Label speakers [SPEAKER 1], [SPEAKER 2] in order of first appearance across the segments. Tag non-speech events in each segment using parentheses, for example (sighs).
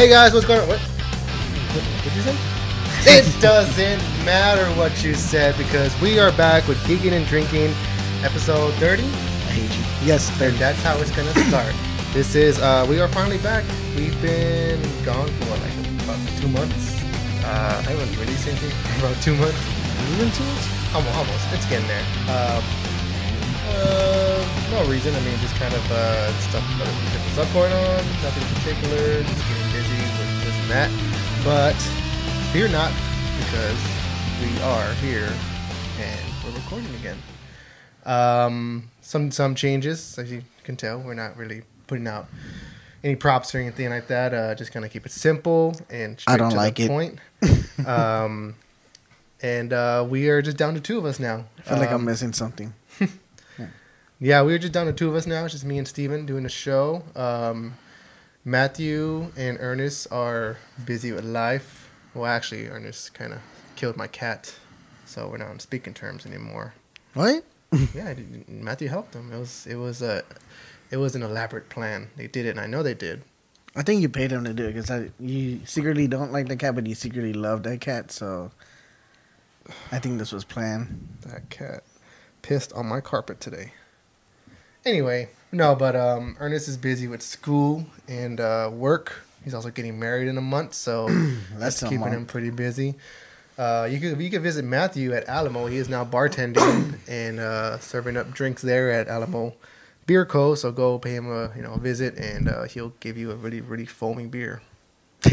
[SPEAKER 1] Hey guys, what's going on? What? What did you say? it doesn't matter what you said because we are back with Geekin and Drinkin, episode 30.
[SPEAKER 2] I hate you. Yes,
[SPEAKER 1] And that's how it's gonna start. this is uh we are finally back. We've been gone for what, like about two months. Uh I haven't released anything for about two months.
[SPEAKER 2] Even two months?
[SPEAKER 1] Almost, almost. It's getting there. Um, uh, no reason. I mean, just kind of uh, stuff, different stuff going on. Nothing particular. Just getting busy with this and that. But fear not, because we are here and we're recording again. Um, some some changes, as you can tell. We're not really putting out any props or anything like that. Uh, just kind of keep it simple and straight
[SPEAKER 2] I don't
[SPEAKER 1] to
[SPEAKER 2] like
[SPEAKER 1] the
[SPEAKER 2] it.
[SPEAKER 1] point. (laughs) um, and uh, we are just down to two of us now.
[SPEAKER 2] I feel like I'm
[SPEAKER 1] Um,
[SPEAKER 2] missing something.
[SPEAKER 1] Yeah, we are just down to two of us now. It's just me and Stephen doing the show. Um, Matthew and Ernest are busy with life. Well, actually, Ernest kind of killed my cat, so we're not on speaking terms anymore.
[SPEAKER 2] What? (laughs)
[SPEAKER 1] yeah, Matthew helped them. It was it was a it was an elaborate plan. They did it, and I know they did.
[SPEAKER 2] I think you paid him to do it because you secretly don't like the cat, but you secretly love that cat. So I think this was planned.
[SPEAKER 1] That cat pissed on my carpet today. Anyway, no, but um, Ernest is busy with school and uh, work. He's also getting married in a month, so (clears throat) that's keeping him pretty busy. Uh, you could you could visit Matthew at Alamo. He is now bartending (clears throat) and uh, serving up drinks there at Alamo Beer Co. So go pay him a you know a visit, and uh, he'll give you a really really foamy beer. (laughs)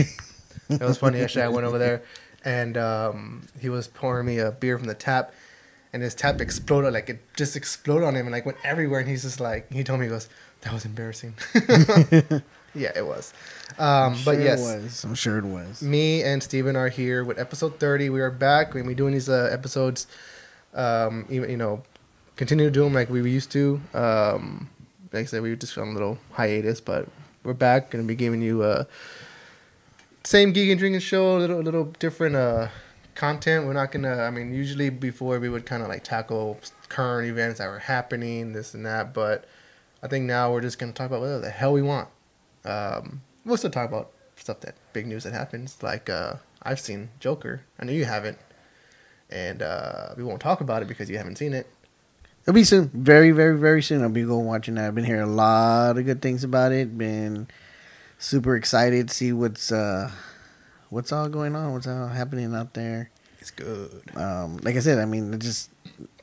[SPEAKER 1] It was funny. Actually, I went over there, and um, he was pouring me a beer from the tap, and his tap exploded. Like it just exploded on him, and like went everywhere. And he's just like, he told me, he goes, "That was embarrassing." (laughs) yeah, it was. Um, but
[SPEAKER 2] Sure
[SPEAKER 1] yes,
[SPEAKER 2] it was. I'm sure it was.
[SPEAKER 1] me and Stephen are here with episode 30. We are back. We're be doing these uh, episodes, um, even, you know, continue to do them like we used to. Um, like I said, we were just on a little hiatus, but we're back. Gonna be giving you uh, same geek and drinking show, a little, a little different uh, content. We're not gonna. I mean, usually before we would kind of like tackle current events that were happening, this and that. But I think now we're just gonna talk about whatever the hell we want. Um, we'll still talk about stuff that big news that happens. Like uh, I've seen Joker. I know you haven't, and uh, we won't talk about it because you haven't seen it.
[SPEAKER 2] It'll be soon. Very, very, very soon. I'll be going watching that. I've been hearing a lot of good things about it. Been super excited to see what's uh what's all going on, what's all happening out there.
[SPEAKER 1] It's good.
[SPEAKER 2] um, like I said, I mean, it just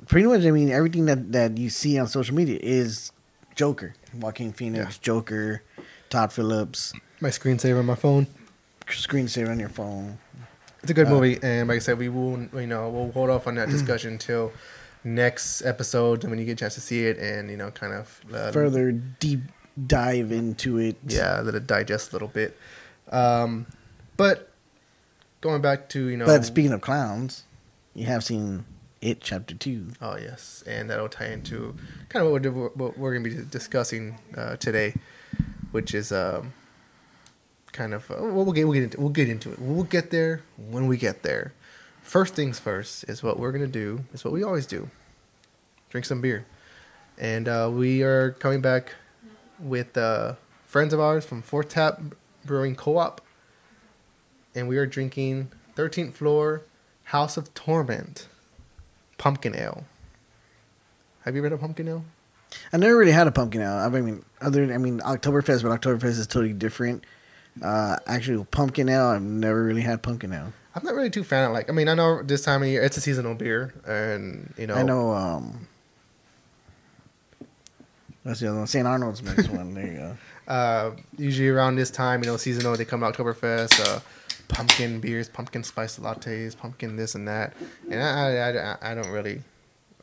[SPEAKER 2] pretty much. I mean, everything that that you see on social media is Joker, Joaquin Phoenix,
[SPEAKER 1] Yeah.
[SPEAKER 2] Joker, Todd Phillips,
[SPEAKER 1] My screensaver on my phone.
[SPEAKER 2] screensaver on your phone.
[SPEAKER 1] It's a good
[SPEAKER 2] Uh,
[SPEAKER 1] movie, and like I said, we will, you know, we'll hold off on that (clears throat) discussion until next episode when you get a chance to see it, and you know, kind of uh,
[SPEAKER 2] Further deep dive into it.
[SPEAKER 1] yeah, let it digest a little bit. Um, but going back to you know,
[SPEAKER 2] But speaking of clowns, you have seen it chapter two.
[SPEAKER 1] Oh yes, and that'll tie into kind of what we're, what we're going to be discussing uh, today, which is um, kind of uh, well, get we'll get into we'll get into it. We'll get there when we get there. First things first is what we're going to do. Is what we always do. Drink some beer, and uh, we are coming back with uh, friends of ours from Fourth Tap Brewing Co-op, and we are drinking 13th Floor House of Torment pumpkin ale. Have you ever had a pumpkin ale?
[SPEAKER 2] I never really had a pumpkin ale. I mean, other I mean Oktoberfest, but Oktoberfest is totally different. Uh, actually, pumpkin ale, I've never really had pumpkin ale.
[SPEAKER 1] I'm not really too fan of like. I mean, I know this time of year it's a seasonal beer, and you know,
[SPEAKER 2] I know. Um, that's the other one. St. Arnold's makes one. There you go. (laughs)
[SPEAKER 1] uh, usually around this time, you know, seasonal they come to Oktoberfest, uh, pumpkin beers, pumpkin spice lattes, pumpkin this and that, and I, I, I, I don't really,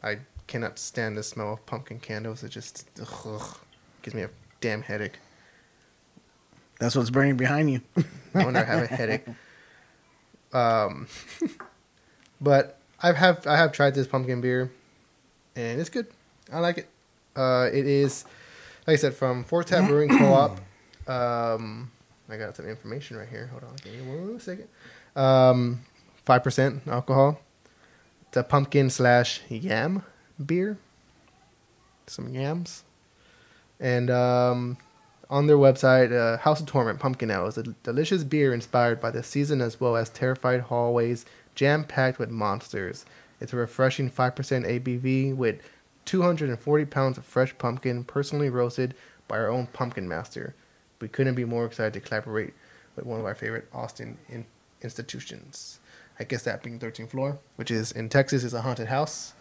[SPEAKER 1] I cannot stand the smell of pumpkin candles. It just ugh, gives me a damn headache.
[SPEAKER 2] That's what's burning behind you. (laughs)
[SPEAKER 1] No wonder I have a headache. Um, (laughs) but I have I have tried this pumpkin beer, and it's good. I like it. Uh, it is, like I said, from Fourth Tap (clears throat) Brewing Co-op. Um, I got some information right here. Hold on, give me one second. Um, five percent alcohol. It's a pumpkin slash yam beer. Some yams, and um, on their website, uh, House of Torment Pumpkin Ale is a delicious beer inspired by the season as well as terrified hallways jam packed with monsters. It's a refreshing 5% ABV with 240 pounds of fresh pumpkin, personally roasted by our own pumpkin master. We couldn't be more excited to collaborate with one of our favorite Austin in- institutions. I guess that being 13th floor, which is in Texas, is a haunted house.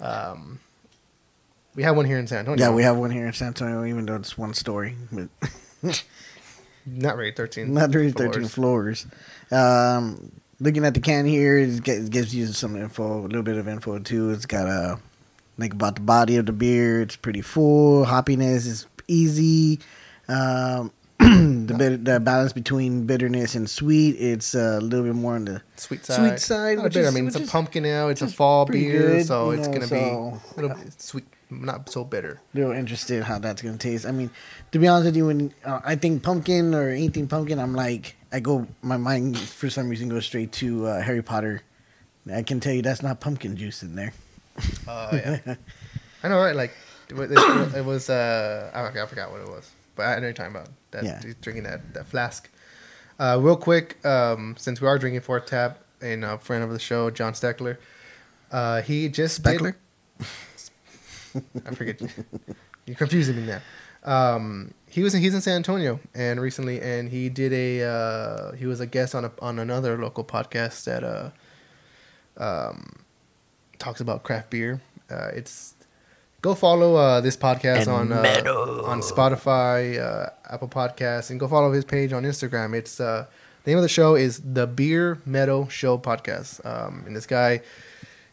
[SPEAKER 1] Um, we have one here in San Antonio.
[SPEAKER 2] Yeah, we have one here in San Antonio, even though it's one story, but (laughs)
[SPEAKER 1] not really 13.
[SPEAKER 2] not really
[SPEAKER 1] floors.
[SPEAKER 2] 13 floors. Um, looking at the can here, it gives you some info, a little bit of info too. It's got a like about the body of the beer. It's pretty full. Hoppiness is easy. Um, (clears throat) the bit, the balance between bitterness and sweet, it's a little bit more on the
[SPEAKER 1] Sweet side.
[SPEAKER 2] Sweet
[SPEAKER 1] side. a. I
[SPEAKER 2] is-
[SPEAKER 1] mean, it's a pumpkin ale. It's a fall beer,
[SPEAKER 2] good,
[SPEAKER 1] so it's
[SPEAKER 2] know,
[SPEAKER 1] gonna
[SPEAKER 2] so-
[SPEAKER 1] be a little bit sweet, not so bitter.
[SPEAKER 2] real interested how that's gonna taste. I mean, to be honest with you, when uh, I think pumpkin or anything pumpkin, I'm like, I go, my mind for some reason goes straight to uh, Harry Potter. I can tell you that's not pumpkin juice in there.
[SPEAKER 1] Oh (laughs) yeah, I know, right? Like it was, it was uh, I forgot what it was, but I know you're talking about. That
[SPEAKER 2] Yeah.
[SPEAKER 1] drinking that that flask. Uh, real quick, um, since we are drinking Fourth Tap, and a friend of the show, John Steckler, uh, he just did- I forget. (laughs) You're confusing me now. Um, he was in, he's in San Antonio and recently, and he did a uh, he was a guest on a, on another local podcast that uh, um, talks about craft beer. Uh, it's go follow uh, this podcast on uh, on Spotify, uh, Apple Podcasts, and go follow his page on Instagram. It's uh, the name of the show is the Beer Meadow Show Podcast. Um, and this guy,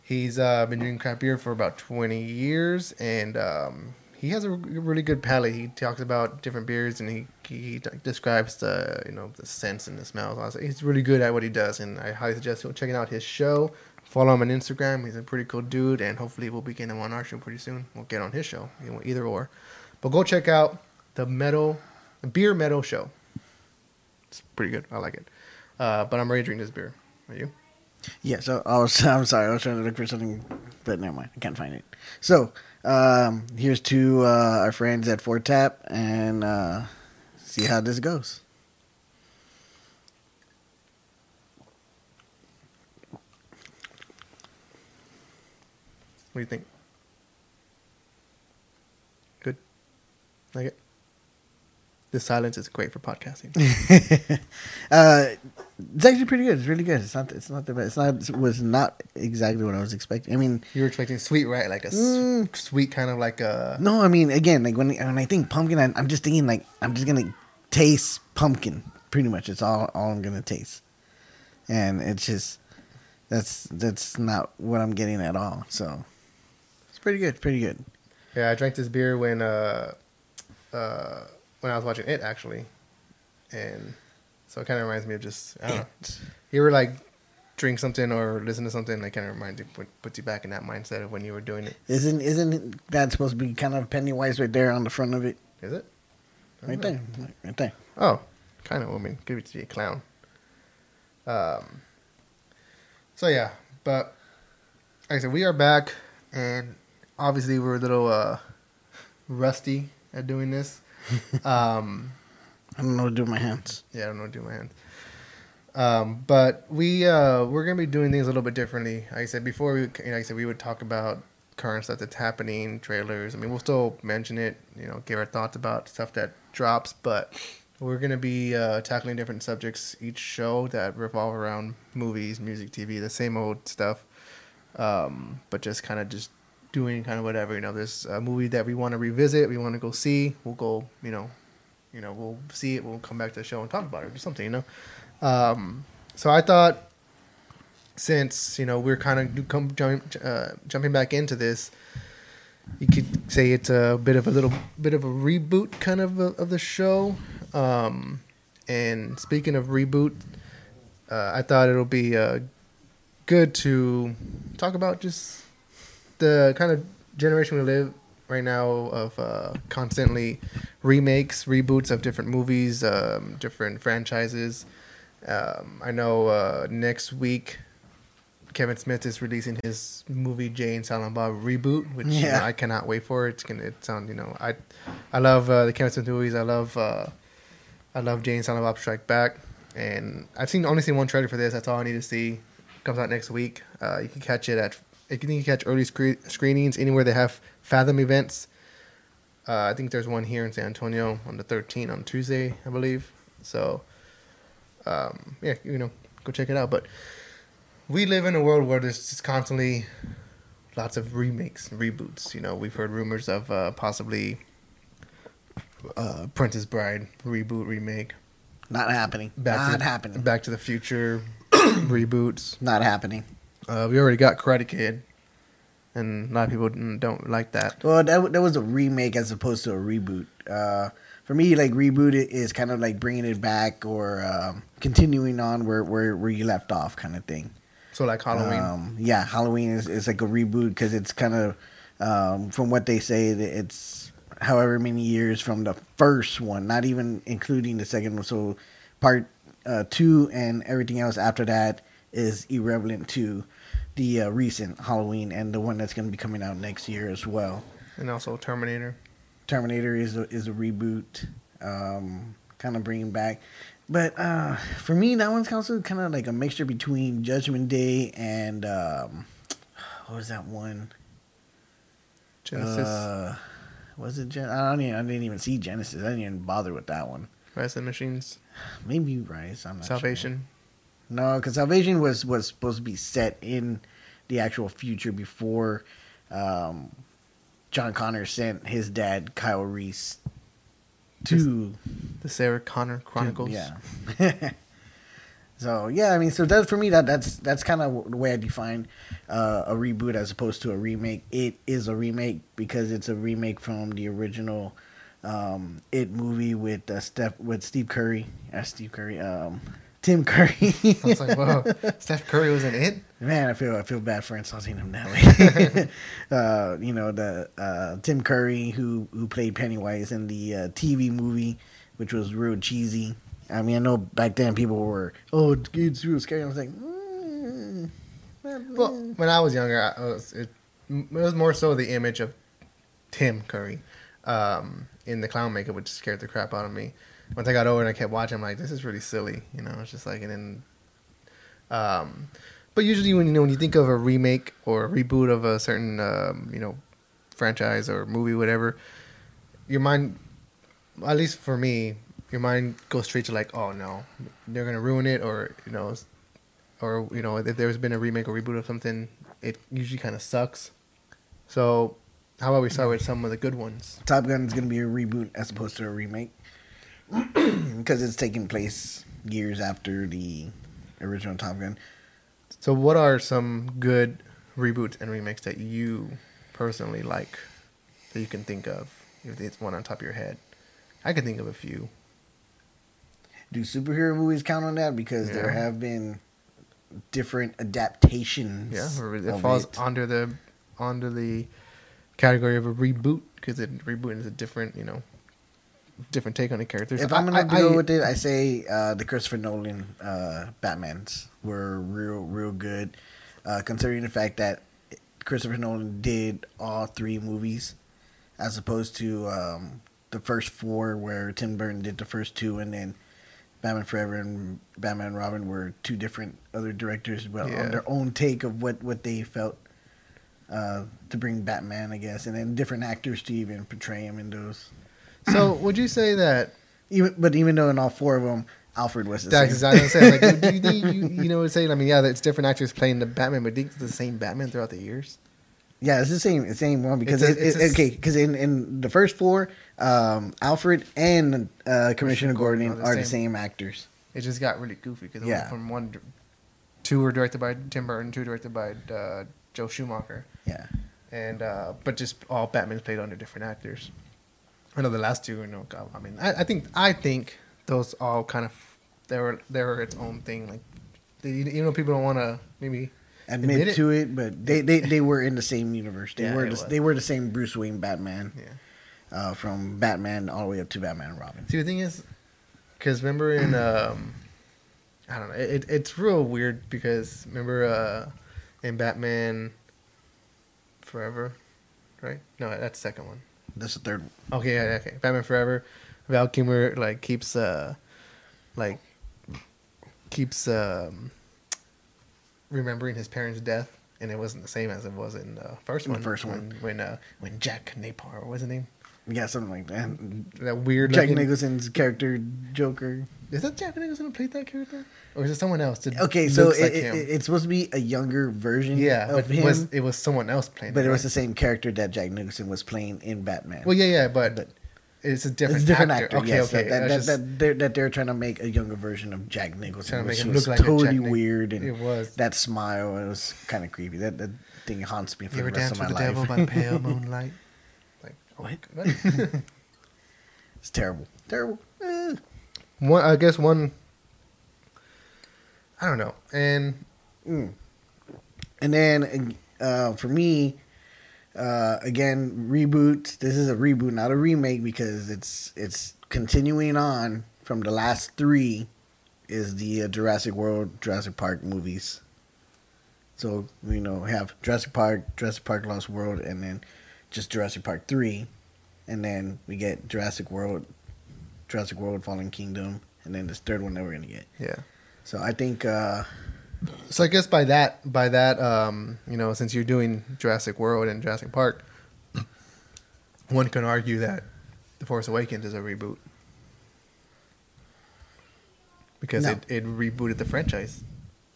[SPEAKER 1] he's uh, been drinking craft beer for about twenty years, and um, he has a really good palate. He talks about different beers, and he he describes the you know the scents and the smells. Honestly, He's really good at what he does, and I highly suggest you checking out his show. Follow him on Instagram. He's a pretty cool dude, and hopefully we'll be getting him on our show pretty soon. We'll get on his show, either or. But go check out the metal, the Beer Meadow Show. It's pretty good. I like it. Uh, but I'm ready to drink this beer. Are you?
[SPEAKER 2] Yeah, so I was, (laughs) I'm sorry, I was trying to look for something, but never mind, I can't find it. So, um, here's to uh, our friends at Fourth Tap and uh, see how this goes.
[SPEAKER 1] What do you think? Good. Like it. This silence is great for podcasting. (laughs)
[SPEAKER 2] uh, it's actually pretty good. It's really good. It's not. It's not the best. It's not. It was not exactly what I was expecting. I mean,
[SPEAKER 1] you were expecting sweet, right? Like a
[SPEAKER 2] Mm.
[SPEAKER 1] sweet kind of like a.
[SPEAKER 2] no. I mean, again, like when when I think pumpkin, I, I'm just thinking like I'm just gonna taste pumpkin. Pretty much, it's all all I'm gonna taste, and it's just that's that's not what I'm getting at all. So pretty good. Pretty good.
[SPEAKER 1] Yeah, I drank this beer when uh, uh, when I was watching it actually, and so it kind of reminds me of just I don't know. You ever like drink something or listen to something that kind of reminds you puts you back in that mindset of when you were doing it.
[SPEAKER 2] Isn't isn't that supposed to be kind of Pennywise right there on the front of it?
[SPEAKER 1] Is it?
[SPEAKER 2] Right
[SPEAKER 1] know.
[SPEAKER 2] there. Right there.
[SPEAKER 1] Oh, kind of. I mean, could it be a clown. Um. So yeah, but like I said, we are back, and obviously we're a little uh, rusty at doing this. (laughs) um.
[SPEAKER 2] I don't know what to do with my hands.
[SPEAKER 1] Yeah, I don't know what to do with my hands. Um, but we uh, we're gonna be doing things a little bit differently. Like I said before, we like I said we would talk about current stuff that's happening, trailers. I mean, we'll still mention it. You know, give our thoughts about stuff that drops, but we're gonna be uh, tackling different subjects each show that revolve around movies, music, TV, the same old stuff. Um, but just kind of just doing kind of whatever. You know, there's a movie that we want to revisit, we want to go see. We'll go. You know, you know, we'll see it. We'll come back to the show and talk about it or something. You know. Um, so I thought, since you know we're kind of come jump, uh, jumping back into this, you could say it's a bit of a little bit of a reboot kind of a, of the show. Um, and speaking of reboot, uh, I thought it'll be uh, good to talk about just the kind of generation we live right now of uh, constantly remakes, reboots of different movies, um, different franchises. Um, I know uh, next week Kevin Smith is releasing his movie Jay and Silent Bob reboot, which you know, I cannot wait for. It's gonna it sound you know I I love uh, the Kevin Smith movies. I love uh, I love Jay and Silent Bob Strike Back, and I've seen only seen one trailer for this. That's all I need to see. Comes out next week. Uh, you can catch it at if you think you can catch early scre- screenings anywhere they have Fathom events. Uh, I think there's one here in San Antonio on the 13th on Tuesday, I believe. So, um, yeah, you know, go check it out. But we live in a world where there's just constantly lots of remakes, reboots. You know, we've heard rumors of uh, possibly uh, Princess Bride reboot, remake.
[SPEAKER 2] Not happening.
[SPEAKER 1] Back
[SPEAKER 2] Not
[SPEAKER 1] to
[SPEAKER 2] happening.
[SPEAKER 1] Back to the Future (clears throat) reboots.
[SPEAKER 2] Not happening.
[SPEAKER 1] Uh, we already got Karate Kid, and a lot of people don't like that.
[SPEAKER 2] Well, that that was a remake as opposed to a reboot. Uh, for me, like reboot it is kind of like bringing it back or um, continuing on where, where where you left off, kind of thing.
[SPEAKER 1] So like Halloween.
[SPEAKER 2] Um, yeah, Halloween is, is like a reboot because it's kind of um, from what they say that it's however many years from the first one, not even including the second one. So part uh, two and everything else after that is irrelevant to the uh, recent Halloween and the one that's going to be coming out next year as well.
[SPEAKER 1] and also Terminator.
[SPEAKER 2] Terminator is a, is a reboot, um, kind of bringing back. But uh, for me, that one's also kind of like a mixture between Judgment Day and um, what was that one?
[SPEAKER 1] Genisys,
[SPEAKER 2] Uh, was it? Gen- I don't even, I didn't even see Genisys. I didn't even bother with that one.
[SPEAKER 1] Rise of the Machines,
[SPEAKER 2] Maybe Rise. I'm not sure. No, because Salvation was was supposed to be set in the actual future before um, John Connor sent his dad Kyle Reese to
[SPEAKER 1] The Sarah Connor Chronicles.
[SPEAKER 2] Yeah. (laughs) so yeah, I mean, so that for me that that's that's kind of the way I define uh, a reboot as opposed to a remake. It is a remake because it's a remake from the original um, It movie with uh, Steph with Steve Curry, uh, Steve Curry, um, Tim Curry. (laughs)
[SPEAKER 1] I was like, whoa, Steph Curry was in it.
[SPEAKER 2] Man, I feel I feel bad for insulting him that way. uh, you know the uh, Tim Curry who who played Pennywise in the uh, TV movie, which was real cheesy. I mean, I know back then people were, oh, it's, real scary. I was like, mm,
[SPEAKER 1] Well, when I was younger, I was, it, it was more so the image of Tim Curry um, in the clown makeup, which scared the crap out of me. Once I got older and I kept watching, I'm like, this is really silly. You know, it's just like, and then, um, but usually when you know when you think of a remake or a reboot of a certain um, you know franchise or movie, whatever, your mind, at least for me, your mind goes straight to like, oh no, they're gonna ruin it, or you know, or you know, if there's been a remake or reboot of something, it usually kind of sucks. So, how about we start with some of the good ones?
[SPEAKER 2] Top Gun is to be a reboot as opposed to a remake (clears throat) because it's taking place years after the original Top Gun.
[SPEAKER 1] So, what are some good reboots and remakes that you personally like that you can think of? If it's one on top of your head, I can think of a few.
[SPEAKER 2] Do superhero movies count on that? Because there have been different adaptations.
[SPEAKER 1] Yeah, it falls
[SPEAKER 2] it.
[SPEAKER 1] under the under the category of a reboot because it reboot is a different, you know, different take on the characters.
[SPEAKER 2] If
[SPEAKER 1] I-
[SPEAKER 2] I'm gonna
[SPEAKER 1] I-
[SPEAKER 2] go
[SPEAKER 1] I-
[SPEAKER 2] with it, I say uh, the Christopher Nolan uh, Batmans were real, real good, uh, considering the fact that Christopher Nolan did all three movies, as opposed to um, the first four, where Tim Burton did the first two, and then Batman Forever and Batman and Robin were two different other directors, but
[SPEAKER 1] Yeah.
[SPEAKER 2] on their own take of what what they felt. Uh, to bring Batman, I guess, and then different actors to even portray him in those.
[SPEAKER 1] So, would you say that
[SPEAKER 2] Even, but even though in all four of them, Alfred was the
[SPEAKER 1] That's
[SPEAKER 2] same.
[SPEAKER 1] exactly what I'm saying. Like, do you, you, you know what I'm saying? I mean, yeah, it's different actors playing the Batman, but do you think it's the same Batman throughout the years?
[SPEAKER 2] Yeah, it's the same, the same one because
[SPEAKER 1] It's a- it's
[SPEAKER 2] it-
[SPEAKER 1] s-
[SPEAKER 2] okay, because in, in the first four, um, Alfred and uh, Commissioner Gordon
[SPEAKER 1] Gordon
[SPEAKER 2] are the same actors.
[SPEAKER 1] It just got really goofy because
[SPEAKER 2] Yeah.
[SPEAKER 1] from one, two were directed by Tim Burton, two directed by uh, Joel Schumacher,
[SPEAKER 2] Yeah,
[SPEAKER 1] and uh, but just all Batmans played under different actors. I know the last two, you know, I mean, I, I think I think those all kind of they were they were its own thing. Like, they, you know, people don't want to maybe
[SPEAKER 2] admit,
[SPEAKER 1] Admit it.
[SPEAKER 2] to it, but they, they, they were in the same universe. They
[SPEAKER 1] Yeah,
[SPEAKER 2] were the, they were the same Bruce Wayne Batman,
[SPEAKER 1] yeah.
[SPEAKER 2] uh, from Batman all the way up to Batman and Robin.
[SPEAKER 1] See, the thing is, because remember in (clears throat) um, I don't know, it, it's real weird because remember uh, in Batman Forever, right? No, that's the second one.
[SPEAKER 2] That's the third one.
[SPEAKER 1] Okay, yeah, okay. Batman Forever. Val Kilmer like keeps uh like keeps um remembering his parents' death, and it wasn't the same as it was in the first
[SPEAKER 2] In the
[SPEAKER 1] one.
[SPEAKER 2] first
[SPEAKER 1] when,
[SPEAKER 2] one.
[SPEAKER 1] when uh when Jack Napier, what was his name?
[SPEAKER 2] Yeah, something like that.
[SPEAKER 1] That weird
[SPEAKER 2] Jack
[SPEAKER 1] looking-
[SPEAKER 2] Nicholson's character, Joker.
[SPEAKER 1] Is that Jack Nicholson who played that character, or is it someone else? that
[SPEAKER 2] Okay, so it,
[SPEAKER 1] like
[SPEAKER 2] it, it's supposed to be a younger version
[SPEAKER 1] yeah,
[SPEAKER 2] of
[SPEAKER 1] but it
[SPEAKER 2] him,
[SPEAKER 1] was it was someone else playing.
[SPEAKER 2] but it was the same character that Jack Nicholson was playing in Batman.
[SPEAKER 1] Well, yeah, yeah, but,
[SPEAKER 2] But
[SPEAKER 1] it's a different
[SPEAKER 2] it's a different
[SPEAKER 1] actor.
[SPEAKER 2] actor.
[SPEAKER 1] Okay,
[SPEAKER 2] yes,
[SPEAKER 1] okay.
[SPEAKER 2] that, that,
[SPEAKER 1] was
[SPEAKER 2] that, they're, that they're trying to make a younger version of Jack Nicholson,
[SPEAKER 1] trying to make
[SPEAKER 2] which was
[SPEAKER 1] like
[SPEAKER 2] totally weird, and
[SPEAKER 1] It was.
[SPEAKER 2] that smile it was kind of creepy. That that thing haunts me for
[SPEAKER 1] You
[SPEAKER 2] the rest of
[SPEAKER 1] with
[SPEAKER 2] my
[SPEAKER 1] the
[SPEAKER 2] life.
[SPEAKER 1] devil by pale (laughs) moonlight?
[SPEAKER 2] What? (laughs) it's terrible, terrible. Eh.
[SPEAKER 1] one, I guess one. I don't know, and
[SPEAKER 2] Mm. And then uh, for me, uh, again, reboot. This is a reboot, not a remake, because it's it's continuing on from the last three. Is the uh, Jurassic World, Jurassic Park movies. So you know, have Jurassic Park, Jurassic Park Lost World, and then just Jurassic Park three, and then we get Jurassic World, Jurassic World Fallen Kingdom, and then this third one that we're gonna get.
[SPEAKER 1] yeah.
[SPEAKER 2] So I think. Uh,
[SPEAKER 1] So I guess by that, by that, um, you know, since you're doing Jurassic World and Jurassic Park, (clears throat) one can argue that The Force Awakens is a reboot because
[SPEAKER 2] No.
[SPEAKER 1] it, it rebooted the franchise.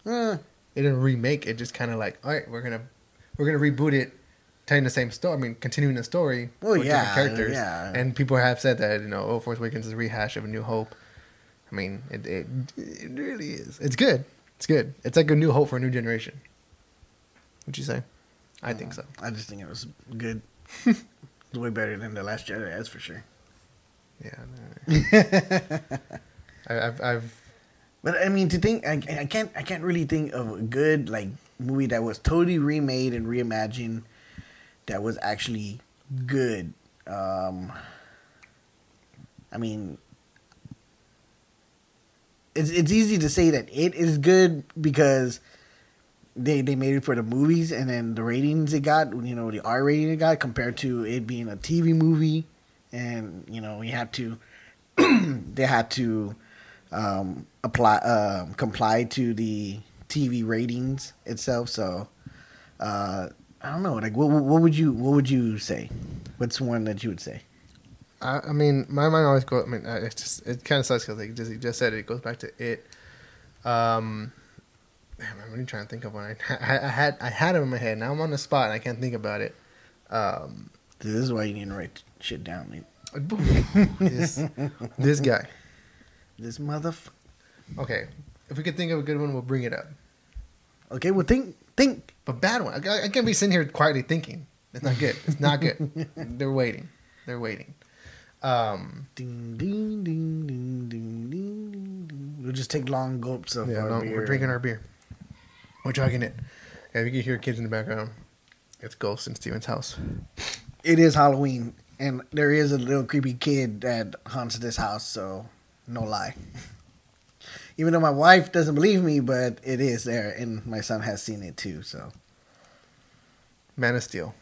[SPEAKER 2] eh,
[SPEAKER 1] It didn't remake. It just kind of like, all right, we're gonna we're gonna reboot it, telling the same story. I mean, continuing the story
[SPEAKER 2] Well,
[SPEAKER 1] with
[SPEAKER 2] yeah,
[SPEAKER 1] different characters.
[SPEAKER 2] yeah.
[SPEAKER 1] And people have said that you know, oh, Force Awakens is a rehash of A New Hope. I mean, it it, it really is. It's good. It's good. It's like a new hope for a new generation. Would you say? I think uh, so.
[SPEAKER 2] I just think it was good. it's (laughs) way better than the Last Jedi, that's for sure.
[SPEAKER 1] Yeah. no, (laughs) I, I've I've
[SPEAKER 2] But I mean, to think, I, I can't, I can't really think of a good like movie that was totally remade and reimagined that was actually good. Um, I mean, it's it's easy to say that it is good because they they made it for the movies and then the ratings it got, you know, the R rating it got compared to it being a TV movie, and you know, you have to (clears throat) they had to um, apply um comply to the TV ratings itself. So uh, I don't know. Like, what what would you what would you say? What's one that you would say?
[SPEAKER 1] I, I mean, my mind always goes. I mean, it's just it kind of sucks because like just just said it, it goes back to it. Um, damn, I'm really trying to think of one. I, (laughs) I, I had I had it in my head. Now I'm on the spot and I can't think about it. Um,
[SPEAKER 2] This is why you need to write shit down. (laughs)
[SPEAKER 1] This this guy.
[SPEAKER 2] this mother.
[SPEAKER 1] Okay, if we could think of a good one, we'll bring it up.
[SPEAKER 2] Okay, well think think.
[SPEAKER 1] But bad one. I, I can't be sitting here quietly thinking. It's not good. It's not good. (laughs) They're waiting. They're waiting. Um,
[SPEAKER 2] Ding ding ding ding ding ding ding. We'll just take long gulps of
[SPEAKER 1] yeah,
[SPEAKER 2] our
[SPEAKER 1] no,
[SPEAKER 2] beer.
[SPEAKER 1] we're drinking our beer. We're chugging it. Yeah, we can hear kids in the background. It's Ghost in Stephen's house.
[SPEAKER 2] It is Halloween, and there is a little creepy kid that haunts this house. So, no lie. (laughs) Even though my wife doesn't believe me, but it is there, and my son has seen it too. So,
[SPEAKER 1] Man of Steel.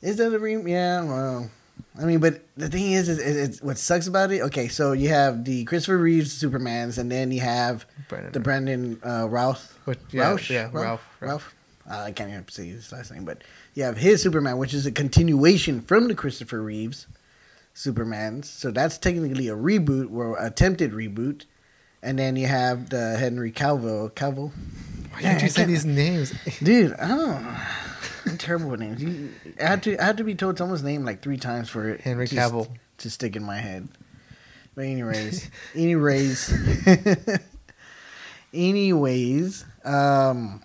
[SPEAKER 2] is that a re? Yeah, well, I mean, but the thing is, is, is it's what sucks about it. Okay, so you have the Christopher Reeves Supermans, and then you have
[SPEAKER 1] Brandon.
[SPEAKER 2] the Brandon uh, Ralph.
[SPEAKER 1] But, yeah,
[SPEAKER 2] Rausch?
[SPEAKER 1] yeah, Ralph.
[SPEAKER 2] Ralph.
[SPEAKER 1] Ralph.
[SPEAKER 2] Uh, I can't even say his last name, but you have his Superman, which is a continuation from the Christopher Reeves Supermans. So that's technically a reboot or attempted reboot. And then you have the Henry Cavill. Cavill,
[SPEAKER 1] Why
[SPEAKER 2] Yeah,
[SPEAKER 1] did you say these names? (laughs)
[SPEAKER 2] dude. I don't. I'm terrible with names. You, I had to. I had to be told someone's name like three times for it.
[SPEAKER 1] Henry
[SPEAKER 2] to,
[SPEAKER 1] Cavill.
[SPEAKER 2] to stick in my head. But anyways, (laughs) anyways, (laughs) anyways. Um.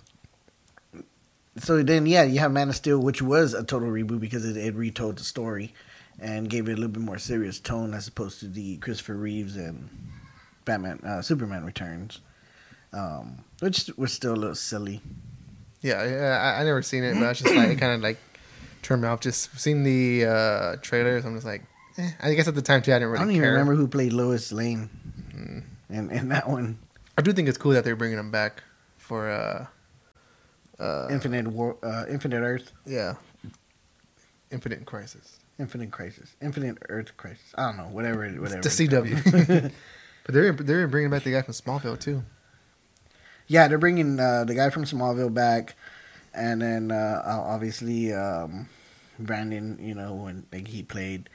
[SPEAKER 2] So then, yeah, you have Man of Steel, which was a total reboot because it, it retold the story and gave it a little bit more serious tone as opposed to the Christopher Reeves and Batman, uh, Superman Returns, um, which was still a little silly.
[SPEAKER 1] Yeah, I, I never seen it, but I was just like, it kind of like turned me off. Just seeing the uh, trailers, I'm just like, eh. I guess at the time too, I didn't really
[SPEAKER 2] I don't even
[SPEAKER 1] care.
[SPEAKER 2] remember who played Lois Lane
[SPEAKER 1] Mm.
[SPEAKER 2] in, in that one.
[SPEAKER 1] I do think it's cool that they're bringing them back for uh, uh,
[SPEAKER 2] Infinite War, uh, Infinite Earth,
[SPEAKER 1] yeah, Infinite Crisis.
[SPEAKER 2] Infinite Crisis, Infinite Earth Crisis. I don't know, whatever, it, whatever.
[SPEAKER 1] It's the. CW. (laughs) but they're they're bringing back the guy from Smallville too.
[SPEAKER 2] Yeah, they're bringing uh, the guy from Smallville back, and then uh, obviously um, Brandon. You know, when like he played,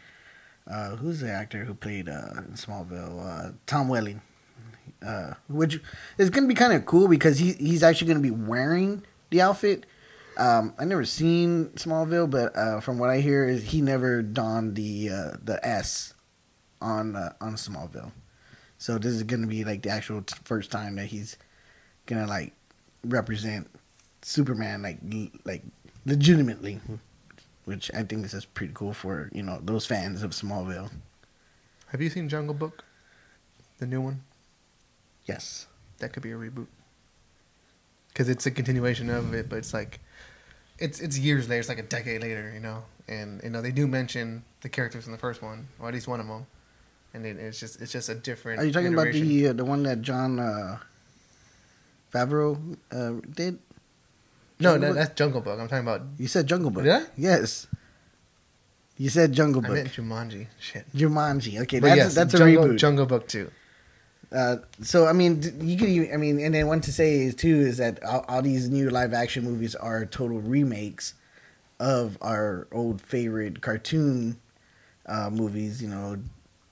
[SPEAKER 2] uh, who's the actor who played uh, in Smallville? Uh, Tom Welling. Uh, which is gonna be kind of cool because he he's actually gonna be wearing the outfit. Um, I never seen Smallville, but uh, from what I hear, is he never donned the uh, the S on uh, on Smallville. So this is gonna be like the actual t- first time that he's gonna like represent Superman like l- like legitimately, which I think this is pretty cool for you know those fans of Smallville.
[SPEAKER 1] Have you seen Jungle Book? The new one?
[SPEAKER 2] Yes.
[SPEAKER 1] That could be a reboot. Because it's a continuation of it, but it's like, it's it's years later. It's like a decade later, you know. And you know they do mention the characters in the first one, or at least one of them. And it, it's just it's just a different.
[SPEAKER 2] Are you talking about the uh, the one that Jon uh, Favreau uh, did?
[SPEAKER 1] No, that, that's Jungle Book. I'm talking about.
[SPEAKER 2] You said Jungle Book.
[SPEAKER 1] I?
[SPEAKER 2] Yes. You said Jungle Book.
[SPEAKER 1] I meant Jumanji. Shit.
[SPEAKER 2] Jumanji. Okay,
[SPEAKER 1] But
[SPEAKER 2] that's
[SPEAKER 1] yes,
[SPEAKER 2] that's a
[SPEAKER 1] Jungle,
[SPEAKER 2] reboot.
[SPEAKER 1] Jungle Book two.
[SPEAKER 2] Uh, so I mean, you could. even- I mean, and then one to say is too is that all, all these new live action movies are total remakes of our old favorite cartoon uh, movies. You know,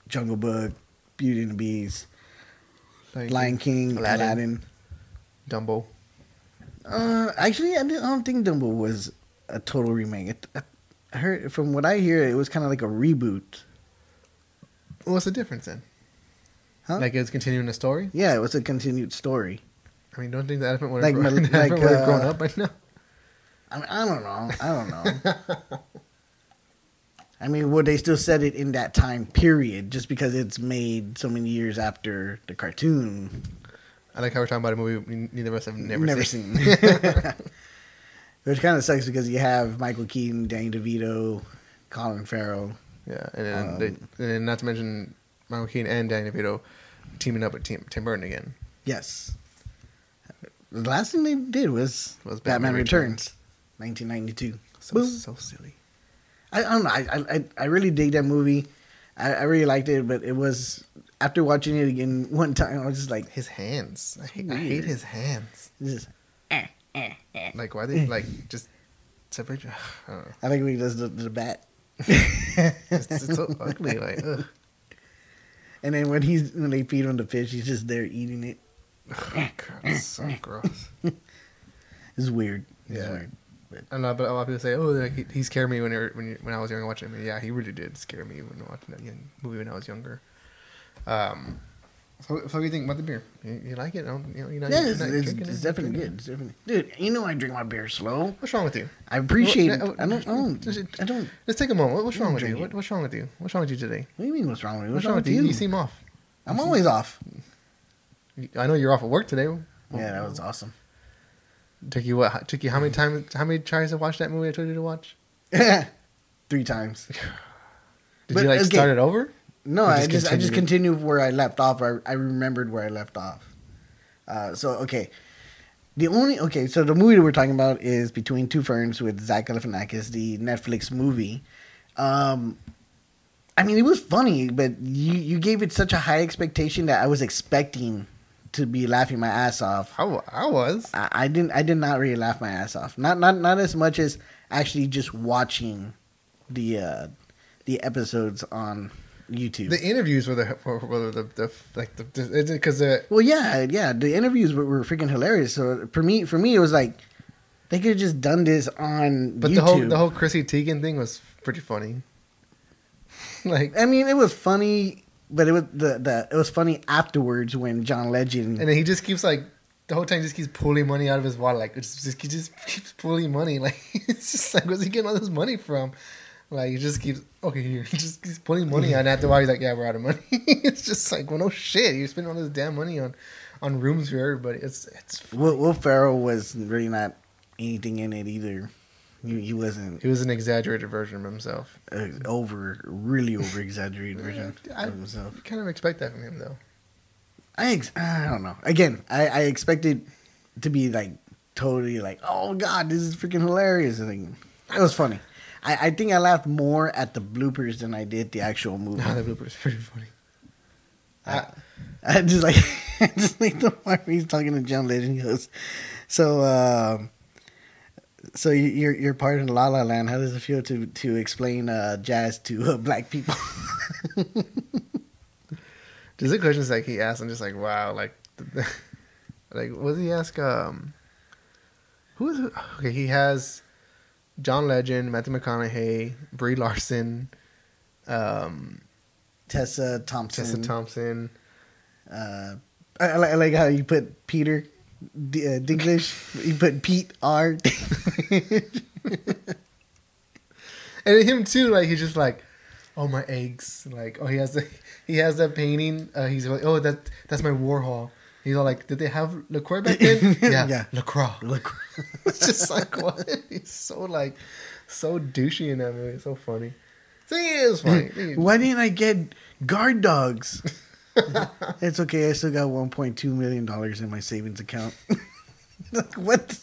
[SPEAKER 2] Jungle Book, Beauty and the Beast, Lion King,
[SPEAKER 1] Aladdin.
[SPEAKER 2] Aladdin.
[SPEAKER 1] Dumbo.
[SPEAKER 2] Uh, actually, I, didn't- I don't think Dumbo was a total remake. It, I heard from what I hear, it was kind of like a reboot.
[SPEAKER 1] What's the difference then?
[SPEAKER 2] Huh?
[SPEAKER 1] Like it's continuing the story.
[SPEAKER 2] Yeah, it was a continued story.
[SPEAKER 1] I mean, don't think the elephant would
[SPEAKER 2] Like
[SPEAKER 1] have grown, (laughs)
[SPEAKER 2] like,
[SPEAKER 1] would have grown
[SPEAKER 2] uh,
[SPEAKER 1] up by now?
[SPEAKER 2] I mean, I don't know. I don't know. (laughs) I mean, would they still set it in that time period just because it's made so many years after the cartoon?
[SPEAKER 1] I like how we're talking about a movie neither of us have never, seen. (laughs)
[SPEAKER 2] Which kind of sucks because you have Michael Keaton, Danny DeVito, Colin Farrell.
[SPEAKER 1] yeah, and then,
[SPEAKER 2] Um,
[SPEAKER 1] they, and then not to mention Michael Keaton and Danny DeVito teaming up with Tim, Tim Burton again.
[SPEAKER 2] Yes. The last thing they did was,
[SPEAKER 1] Was
[SPEAKER 2] Batman,
[SPEAKER 1] Batman
[SPEAKER 2] Returns, 1992.
[SPEAKER 1] So
[SPEAKER 2] Boom.
[SPEAKER 1] so silly.
[SPEAKER 2] I, I don't know. I, I I really dig that movie. I, I really liked it, but it was after watching it again (laughs) one time, I was just like,
[SPEAKER 1] His hands. I hate, I hate his hands.
[SPEAKER 2] this is, eh, eh, eh,
[SPEAKER 1] Like why they (laughs) like just separate? (sighs) I.
[SPEAKER 2] I think when he does the, the bat. (laughs)
[SPEAKER 1] It's, it's so ugly. Like ugh.
[SPEAKER 2] And then when he's when they feed him the fish, he's just there eating it. (sighs)
[SPEAKER 1] God, it's so (laughs) gross.
[SPEAKER 2] It's weird. It's
[SPEAKER 1] Yeah.
[SPEAKER 2] weird.
[SPEAKER 1] I know, but a lot of people say, "Oh, like, he, he scared me when I- when when I was younger watching him." And yeah, he really did scare me when watching that young movie when I was younger. Um, so, so what do you think about the beer? You, you like it? I don't, you know, you're not,
[SPEAKER 2] Yeah,
[SPEAKER 1] you're
[SPEAKER 2] it's,
[SPEAKER 1] not
[SPEAKER 2] it's,
[SPEAKER 1] drinking
[SPEAKER 2] it's
[SPEAKER 1] it?
[SPEAKER 2] definitely good. It's definitely dude. You know I drink my beer slow.
[SPEAKER 1] What's wrong with you?
[SPEAKER 2] I appreciate.
[SPEAKER 1] Well,
[SPEAKER 2] it. I don't. I don't.
[SPEAKER 1] just-
[SPEAKER 2] I don't.
[SPEAKER 1] Let's take a moment. What- What's wrong with you? What, what's wrong with you? What's wrong with you today?
[SPEAKER 2] What do you mean? What's wrong with me?
[SPEAKER 1] What's wrong with you? You seem off.
[SPEAKER 2] I'm
[SPEAKER 1] you seem-
[SPEAKER 2] always off.
[SPEAKER 1] I know you're off at work today.
[SPEAKER 2] Yeah, that was awesome.
[SPEAKER 1] Took you what? Took you how many times? How many tries to watch that movie I told you to watch? (laughs)
[SPEAKER 2] Three times. (sighs)
[SPEAKER 1] Did
[SPEAKER 2] But,
[SPEAKER 1] you like
[SPEAKER 2] okay.
[SPEAKER 1] start it over?
[SPEAKER 2] No,
[SPEAKER 1] Or
[SPEAKER 2] I
[SPEAKER 1] just
[SPEAKER 2] just I just
[SPEAKER 1] continued
[SPEAKER 2] continued where I left off. I, I remembered where I left off. Uh, so okay, the only okay. So the movie that we're talking about is Between Two Ferns with Zach Galifianakis, the Netflix movie. Um, I mean, it was funny, but you you gave it such a high expectation that I was expecting to be laughing my ass off.
[SPEAKER 1] I, I was.
[SPEAKER 2] I, I didn't. I did not really laugh my ass off. Not not not as much as actually just watching the uh, the episodes on YouTube.
[SPEAKER 1] The interviews were the were, the, the like the because the
[SPEAKER 2] well, yeah, yeah. The interviews were, were freaking hilarious. So for me, for me, it was like they could have just done this on
[SPEAKER 1] but
[SPEAKER 2] YouTube.
[SPEAKER 1] the whole the whole Chrissy Teigen thing was pretty funny. (laughs) like
[SPEAKER 2] I mean, it was funny, but it was the, the it was funny afterwards when John Legend.
[SPEAKER 1] and then he just keeps like the whole time he just keeps pulling money out of his wallet like it's just he just keeps pulling money (laughs) like it's just like where's he getting all this money from? Like he just keeps okay here (laughs) just keeps pulling money on. after a while he's like yeah we're out of money. (laughs) it's just like well no shit you're spending all this damn money on on rooms for everybody. It's it's
[SPEAKER 2] Will, Will Ferrell was really not anything in it either. He, he wasn't
[SPEAKER 1] he was an exaggerated version of himself.
[SPEAKER 2] uh, over, really over exaggerated (laughs) version
[SPEAKER 1] I
[SPEAKER 2] of himself.
[SPEAKER 1] kind of expect that from him though.
[SPEAKER 2] I ex- I don't know. Again, I, I expected to be like totally like, oh god, this is freaking hilarious. I think it was funny. I, I think I laughed more at the bloopers than I did the actual movie.
[SPEAKER 1] Nah, the bloopers pretty funny.
[SPEAKER 2] I, I just like (laughs) I just like the part where he's talking to John Legend. He goes, "So, um, so you- you're you're part of La La Land. How does it feel to to explain uh, jazz to uh, black people?" (laughs)
[SPEAKER 1] Just the questions like he asked, I'm just like, wow, like, (laughs) like what did he ask? Um, who is? Okay, he has John Legend, Matthew McConaughey, Brie Larson, um,
[SPEAKER 2] Tessa Thompson.
[SPEAKER 1] Tessa Thompson.
[SPEAKER 2] Uh, I, I like, I like how you put Peter D- uh, Dinklage. (laughs) you put Pete R. (laughs) (laughs)
[SPEAKER 1] and him too. Like he's just like, oh my eggs. Like oh he has the he has that painting. Uh, he's like oh that that's my Warhol. He's all like, did they have Lacroix back then? (laughs) yeah,
[SPEAKER 2] Yeah.
[SPEAKER 1] Lacroix. (laughs)
[SPEAKER 2] Look,
[SPEAKER 1] it's just like (laughs) what? He's so like so douchey in that movie. It's so funny. So he is funny. He-
[SPEAKER 2] why didn't I get guard dogs? it's okay. I still got 1.2 million dollars in my savings account. like, what?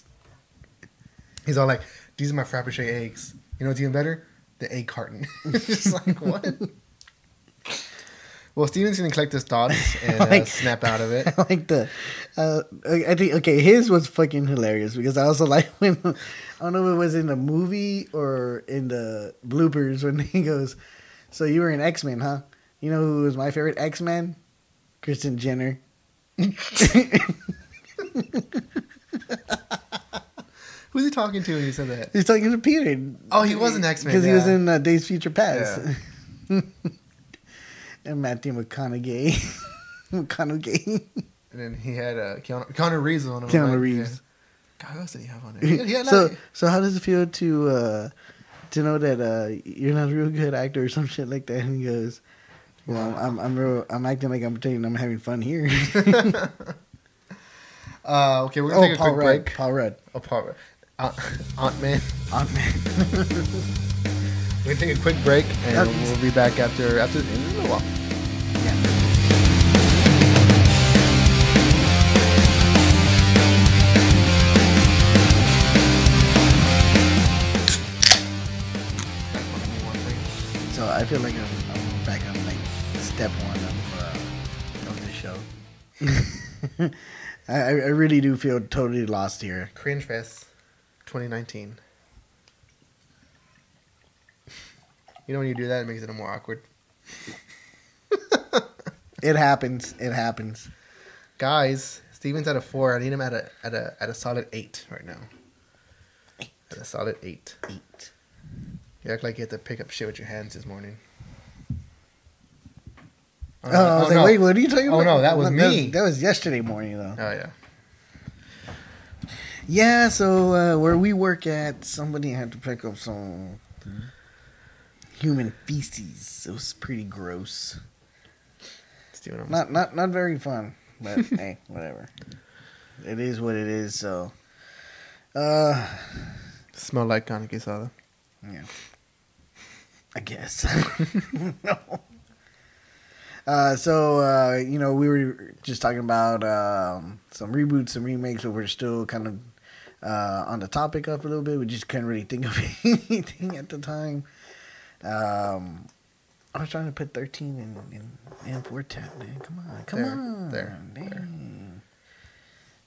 [SPEAKER 1] He's all like, these are my Frappuccino eggs. You know what's even better? The egg carton. It's just like what? Well, Stephen's gonna collect his thoughts (laughs) and uh, snap out of it.
[SPEAKER 2] I (laughs) like the. Uh, I think okay. His was fucking hilarious because I also (laughs) like when I don't know if it was in the movie or in the bloopers when he goes, "So you were an X Men, huh? You know who was my favorite X Men? Kristen Jenner."
[SPEAKER 1] Who's he talking to when he said that?
[SPEAKER 2] He's talking to Peter.
[SPEAKER 1] Oh, he was an X-Men,
[SPEAKER 2] because he was in uh, Days Future Past. And Matthew McConaughey. (laughs) McConaughey.
[SPEAKER 1] And then he had uh, Keanu, Keanu Reeves on him.
[SPEAKER 2] Keanu
[SPEAKER 1] right?
[SPEAKER 2] Reeves.
[SPEAKER 1] Yeah. God, who else did he have on there? (laughs) He had, he had
[SPEAKER 2] so
[SPEAKER 1] like-
[SPEAKER 2] so how does it feel to uh to know that uh you're not a real good actor or some shit like that and he goes well i'm i'm real i'm acting like i'm pretending i'm having fun here (laughs)
[SPEAKER 1] uh, okay, we're gonna
[SPEAKER 2] oh
[SPEAKER 1] take a
[SPEAKER 2] paul
[SPEAKER 1] quick
[SPEAKER 2] rudd
[SPEAKER 1] break.
[SPEAKER 2] paul rudd
[SPEAKER 1] Oh, Paul, uh, Ant-Man.
[SPEAKER 2] Aunt Man.
[SPEAKER 1] We're gonna take a quick break and we'll be back after after in a little while.
[SPEAKER 2] so i feel like i'm, I'm back on like step one of uh of the show (laughs) I, I I really do feel totally lost here.
[SPEAKER 1] Cringe Fest 2019. You know when you do that, it makes it more awkward. (laughs)
[SPEAKER 2] It happens. It happens.
[SPEAKER 1] Guys, Stephen's at a four. I need him at a at a at a solid eight right now. At a solid eight.
[SPEAKER 2] Eight.
[SPEAKER 1] You act like you had to pick up shit with your hands this morning.
[SPEAKER 2] Oh, I was like,
[SPEAKER 1] no.
[SPEAKER 2] wait, what are you talking
[SPEAKER 1] Oh,
[SPEAKER 2] about?
[SPEAKER 1] no, that was me.
[SPEAKER 2] That was yesterday morning, though.
[SPEAKER 1] Oh yeah.
[SPEAKER 2] Yeah, so uh, where we work at, somebody had to pick up some human feces. It was pretty gross. Not not not very fun, but (laughs) hey, whatever. It is what it is. So, uh,
[SPEAKER 1] smell like carne quesada.
[SPEAKER 2] yeah, I guess. (laughs) (laughs) no. Uh, so uh, you know, we were just talking about um, some reboots, some remakes, but we're still kind of uh, on the topic of a little bit. We just couldn't really think of anything at the time. Um, I was trying to put thirteen in in, in tap, man. Come on, come
[SPEAKER 1] There,
[SPEAKER 2] on,
[SPEAKER 1] there, there.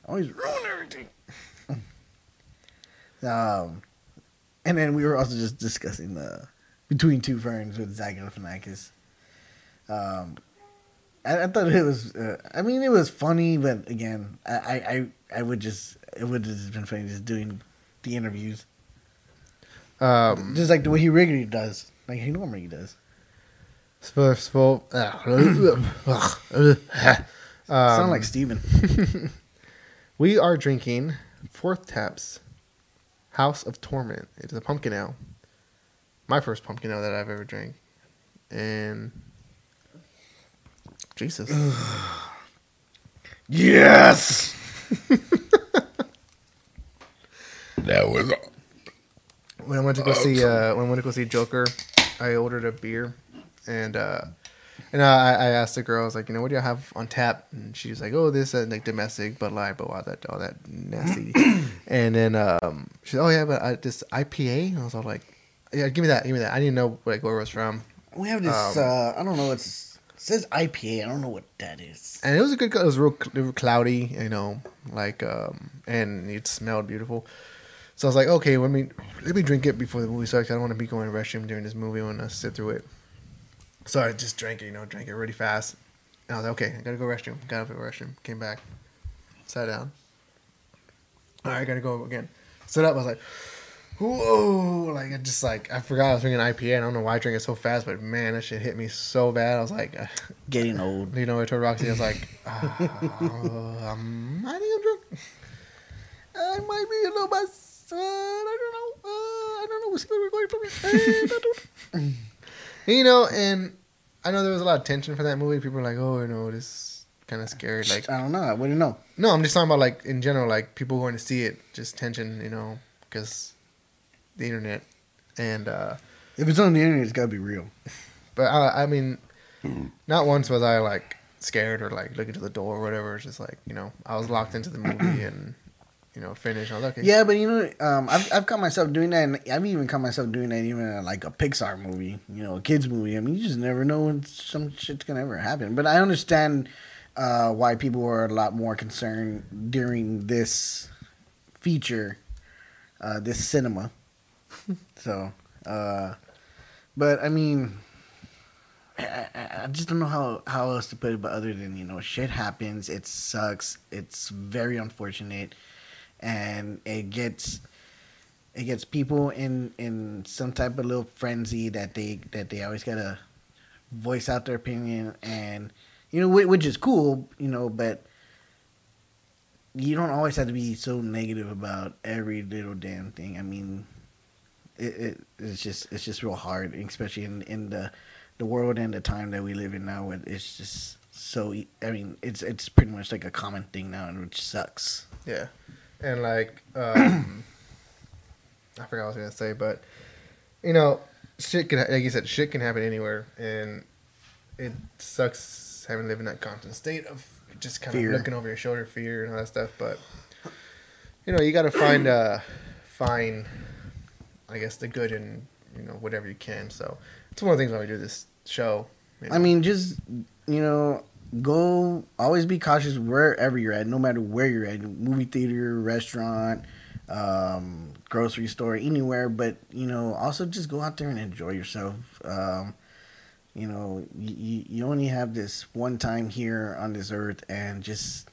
[SPEAKER 2] Always ruin everything. (laughs) um, and then we were also just discussing the between two ferns with Zach Galifianakis. Um, I, I thought it was. Uh, I mean, it was funny, but again, I, I, I, I would just it would have just been funny just doing the interviews,
[SPEAKER 1] Um,
[SPEAKER 2] just like the way he regularly does, like he normally does.
[SPEAKER 1] first of all, (clears throat) um,
[SPEAKER 2] Sound like Stephen. (laughs)
[SPEAKER 1] we are drinking Fourth Taps House of Torment. It is a pumpkin ale. My first pumpkin ale that I've ever drank. And Jesus. (sighs)
[SPEAKER 2] yes.
[SPEAKER 3] That was
[SPEAKER 1] when I went to go see uh, when I went to go see Joker, I ordered a beer, and uh, And uh, I, I asked the girl, I was like, you know, what do you have on tap? And she was like, oh, this uh, like domestic, Bud Light, but all that, all that nasty. (clears throat) and then um, she said, oh yeah, but I, this IPA. And I was all like, yeah, give me that, give me that. I didn't know like where it was from.
[SPEAKER 2] We have this.
[SPEAKER 1] Um,
[SPEAKER 2] uh, I don't know. It's it says IPA. I don't know what that is.
[SPEAKER 1] and it was a good. It was real cl- cloudy, you know, like um, and it smelled beautiful. So I was like, okay, let me let me drink it before the movie starts. I don't want to be going to the restroom during this movie. I want to sit through it. So I just drank it, you know, drank it really fast. And I was like, okay, I gotta go restroom. Got up to the restroom, came back, sat down. All right, I gotta go again. Stood up. I was like, whoa! Like I just like I forgot I was drinking IPA. I don't know why I drank it so fast, but man, that shit hit me so bad. I was like.
[SPEAKER 2] Getting old. (laughs)
[SPEAKER 1] You know, I told Roxy, I was like, (laughs) uh, um, I think I'm drunk. I might be a little bit. Uh, I don't know. Uh, I don't know what's going from here. I don't- (laughs) you know, and I know there was a lot of tension for that movie. People were like, "Oh, you know, this kind of scary." Like,
[SPEAKER 2] I don't know. I wouldn't know.
[SPEAKER 1] no, I'm just talking about like in general, like people going to see it, just tension, you know, because the internet, and uh
[SPEAKER 2] If it's on the internet, it's gotta be real.
[SPEAKER 1] but I, I mean, not once was I like scared or like looking to the door or whatever. It's just like you know, I was locked into the movie and you know, finished. I was like, okay,
[SPEAKER 2] Yeah, but you know, um, I've I've caught myself doing that, and I've even caught myself doing that even in like a Pixar movie, you know, a kids movie. I mean, you just never know when some shit's gonna ever happen. But I understand uh, why people are a lot more concerned during this feature, uh, this cinema. (laughs) so, uh, but I mean. I, I- I just don't know how, how else to put it, but other than you know, shit happens. It sucks. It's very unfortunate, and it gets it gets people in in some type of little frenzy that they that they always gotta voice out their opinion, and you know, which is cool, you know, but you don't always have to be so negative about every little damn thing. I mean, it, it it's just it's just real hard, especially in in the the world and the time that we live in now. It, it's just so. i mean, it's it's pretty much like a common thing now, and which sucks.
[SPEAKER 1] yeah, and like, um, (coughs) I forgot what I was gonna say, but you know, shit can, like you said, shit can happen anywhere, and it sucks having to live in that constant state of just kind
[SPEAKER 2] Fear.
[SPEAKER 1] of looking over your shoulder, fear and all that stuff. But you know, you got to find uh, find, I guess, the good in you know whatever you can. So it's one of the things why we do this show. you know.
[SPEAKER 2] I mean, just you know, go always be cautious wherever you're at, no matter where you're at, movie theater, restaurant, um, grocery store, anywhere. But you know, also just go out there and enjoy yourself. Um, you know, you you only have this one time here on this earth, and just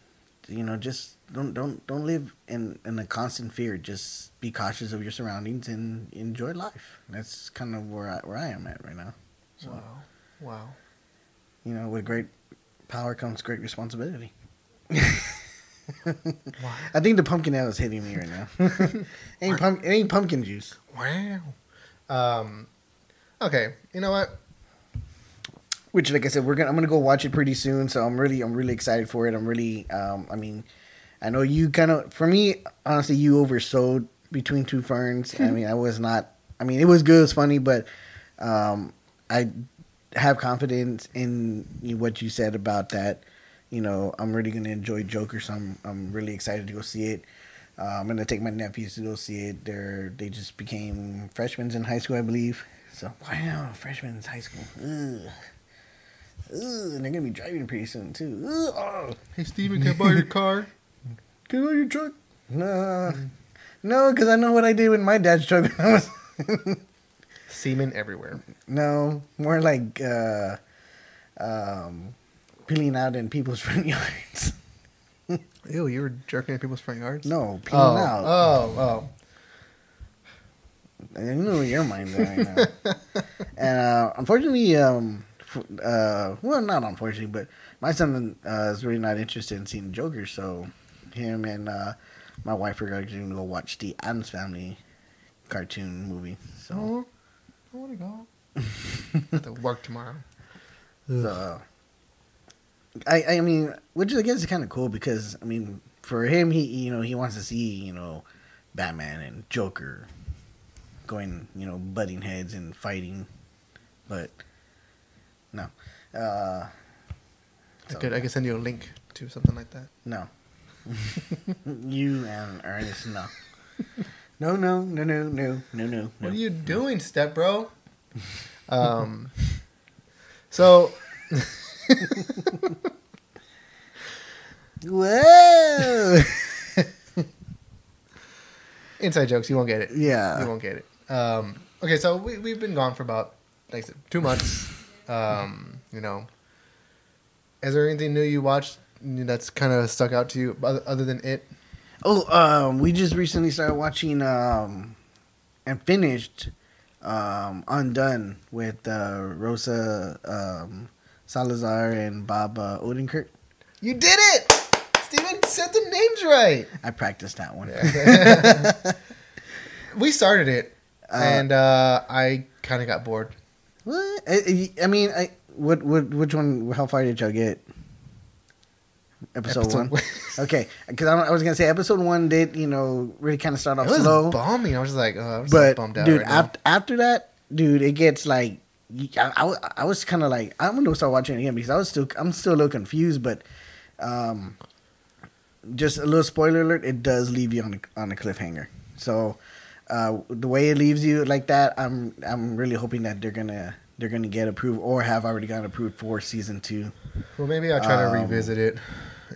[SPEAKER 2] you know, just don't don't don't live in in a constant fear. Just be cautious of your surroundings and enjoy life. That's kind of where I where I am at right now. So
[SPEAKER 1] wow, wow.
[SPEAKER 2] you know, with great power comes great responsibility. (laughs) I think the pumpkin ale is hitting me right now. (laughs) ain't pump, it ain't pumpkin juice.
[SPEAKER 1] Wow. Um, okay, you know what?
[SPEAKER 2] Which, like I said, we're gonna I'm gonna go watch it pretty soon. So I'm really I'm really excited for it. I'm really um I mean, I know you kind of for me honestly you oversold between two ferns. I (laughs) mean I was not. I mean it was good, it was funny, but um I have confidence in what you said about that. You know I'm really gonna enjoy Joker, so I'm I'm really excited to go see it. Uh, I'm gonna take my nephews to go see it. They're they just became freshmen in high school, I believe. So wow, freshmen in high school. Ugh. Ugh, and they're gonna be driving pretty soon too. Ugh, oh.
[SPEAKER 1] Hey, Steven, can I borrow your (laughs) car?
[SPEAKER 2] Get out your truck. No, no, because I know what I did with my dad's truck. when I was (laughs)
[SPEAKER 1] Semen everywhere.
[SPEAKER 2] no, more like uh, um, peeling out in people's (laughs) front yards.
[SPEAKER 1] Ew, you were jerking at people's front yards?
[SPEAKER 2] No, peeling
[SPEAKER 1] Oh,
[SPEAKER 2] out.
[SPEAKER 1] oh, oh.
[SPEAKER 2] I know where your mind's at right now. (laughs) and uh, unfortunately, um, uh, well, not unfortunately, but my son uh, is really not interested in seeing Joker, so him and uh, my wife are going to go watch the Addams Family cartoon movie. So,
[SPEAKER 1] oh. I want to go. I have to work tomorrow. (laughs)
[SPEAKER 2] so I, I mean, which I guess is kind of cool because I mean, for him, he you know he wants to see you know Batman and Joker going you know butting heads and fighting, but no, Uh,
[SPEAKER 1] I could I could send you a link to something like that.
[SPEAKER 2] no. (laughs) (laughs) you and Ernest, no. No, no, no, no, no, no, no.
[SPEAKER 1] What are you doing, step bro? (laughs) um, so (laughs)
[SPEAKER 2] Whoa! (laughs)
[SPEAKER 1] inside jokes, you won't get it.
[SPEAKER 2] yeah.
[SPEAKER 1] You won't get it. Um, okay, so we we've been gone for about like I said, two months. um, you know, is there anything new you watched that's kind of stuck out to you other, other than it?
[SPEAKER 2] Oh, um, we just recently started watching um, and finished um, Undone with uh, Rosa um, Salazar and Bob uh, Odenkirk.
[SPEAKER 1] You did it, Steven said the names right.
[SPEAKER 2] I practiced that one. (laughs)
[SPEAKER 1] we started it,
[SPEAKER 2] Uh,
[SPEAKER 1] and uh, I kind of got bored.
[SPEAKER 2] What? I, I mean, I what what which one? How far did y'all get? Episode,
[SPEAKER 1] Episode
[SPEAKER 2] one. okay, because I, I was gonna say episode one did you know really kind of start off
[SPEAKER 1] It was
[SPEAKER 2] slow,
[SPEAKER 1] bombing. I was just like, oh, I'm so
[SPEAKER 2] but
[SPEAKER 1] bummed out
[SPEAKER 2] dude,
[SPEAKER 1] right
[SPEAKER 2] after after that, dude, it gets like I, I, I was kind of like I'm gonna start watching it again because I was still I'm still a little confused, but um, just a little spoiler alert, it does leave you on a, on a cliffhanger. So uh, the way it leaves you like that, I'm I'm really hoping that they're gonna they're gonna get approved or have already gotten approved for season two.
[SPEAKER 1] Well, maybe I'll try to
[SPEAKER 2] Um,
[SPEAKER 1] revisit it.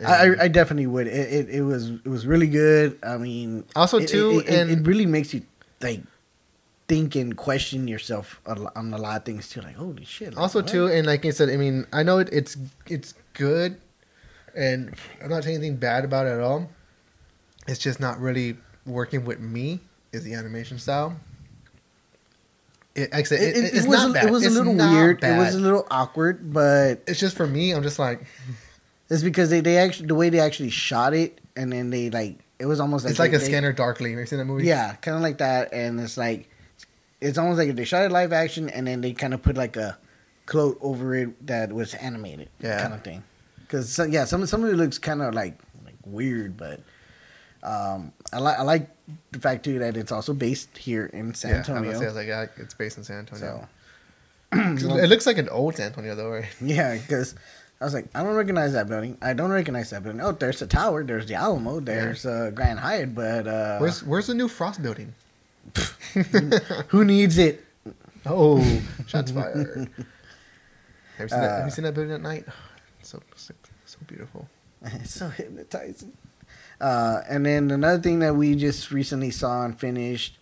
[SPEAKER 2] I, I, definitely would. It, it it was it was really good. I mean,
[SPEAKER 1] Also,
[SPEAKER 2] it-
[SPEAKER 1] too,
[SPEAKER 2] it, it,
[SPEAKER 1] and-
[SPEAKER 2] it really makes you like think and question yourself on a lot of things too. Like, holy shit! like,
[SPEAKER 1] also
[SPEAKER 2] what?
[SPEAKER 1] too, and like I said, I mean, I know it, it's it's good, and I'm not saying anything bad about it at all. It's just not really working with me. Is the animation style? It, like I said, it, it's
[SPEAKER 2] was a,
[SPEAKER 1] bad.
[SPEAKER 2] it was a little weird. It was a little awkward, but
[SPEAKER 1] It's just for me. I'm just like, (laughs)
[SPEAKER 2] it's because they, they actually the way they actually shot it, and then they like it was almost like
[SPEAKER 1] it's like
[SPEAKER 2] they-
[SPEAKER 1] a
[SPEAKER 2] they-
[SPEAKER 1] Scanner Darkly. Have you seen that movie?
[SPEAKER 2] Yeah, kind of like that, and it's like it's almost like if they shot it live action, and then they kind of put like a cloak over it that was animated,
[SPEAKER 1] Yeah.
[SPEAKER 2] kind of thing. Because yeah, some some of it looks kind of like like weird, but um, I like I like the fact too that it's also based here in San
[SPEAKER 1] yeah.
[SPEAKER 2] Antonio.
[SPEAKER 1] it's like yeah, it's based in San Antonio.
[SPEAKER 2] so (clears throat)
[SPEAKER 1] it looks like an old San Antonio though, right?
[SPEAKER 2] yeah, because. I was like, I don't recognize that building. I don't recognize that building. Oh, there's the tower. There's the Alamo. There's uh, Grand Hyatt. But uh,
[SPEAKER 1] Where's Where's the new Frost building? (laughs)
[SPEAKER 2] who needs it?
[SPEAKER 1] Oh, shots fired. (laughs) Have you, seen that, have
[SPEAKER 2] Uh,
[SPEAKER 1] you seen that building at night? So so, so beautiful.
[SPEAKER 2] It's (laughs) so hypnotizing. Uh, and then another thing that we just recently saw and finished,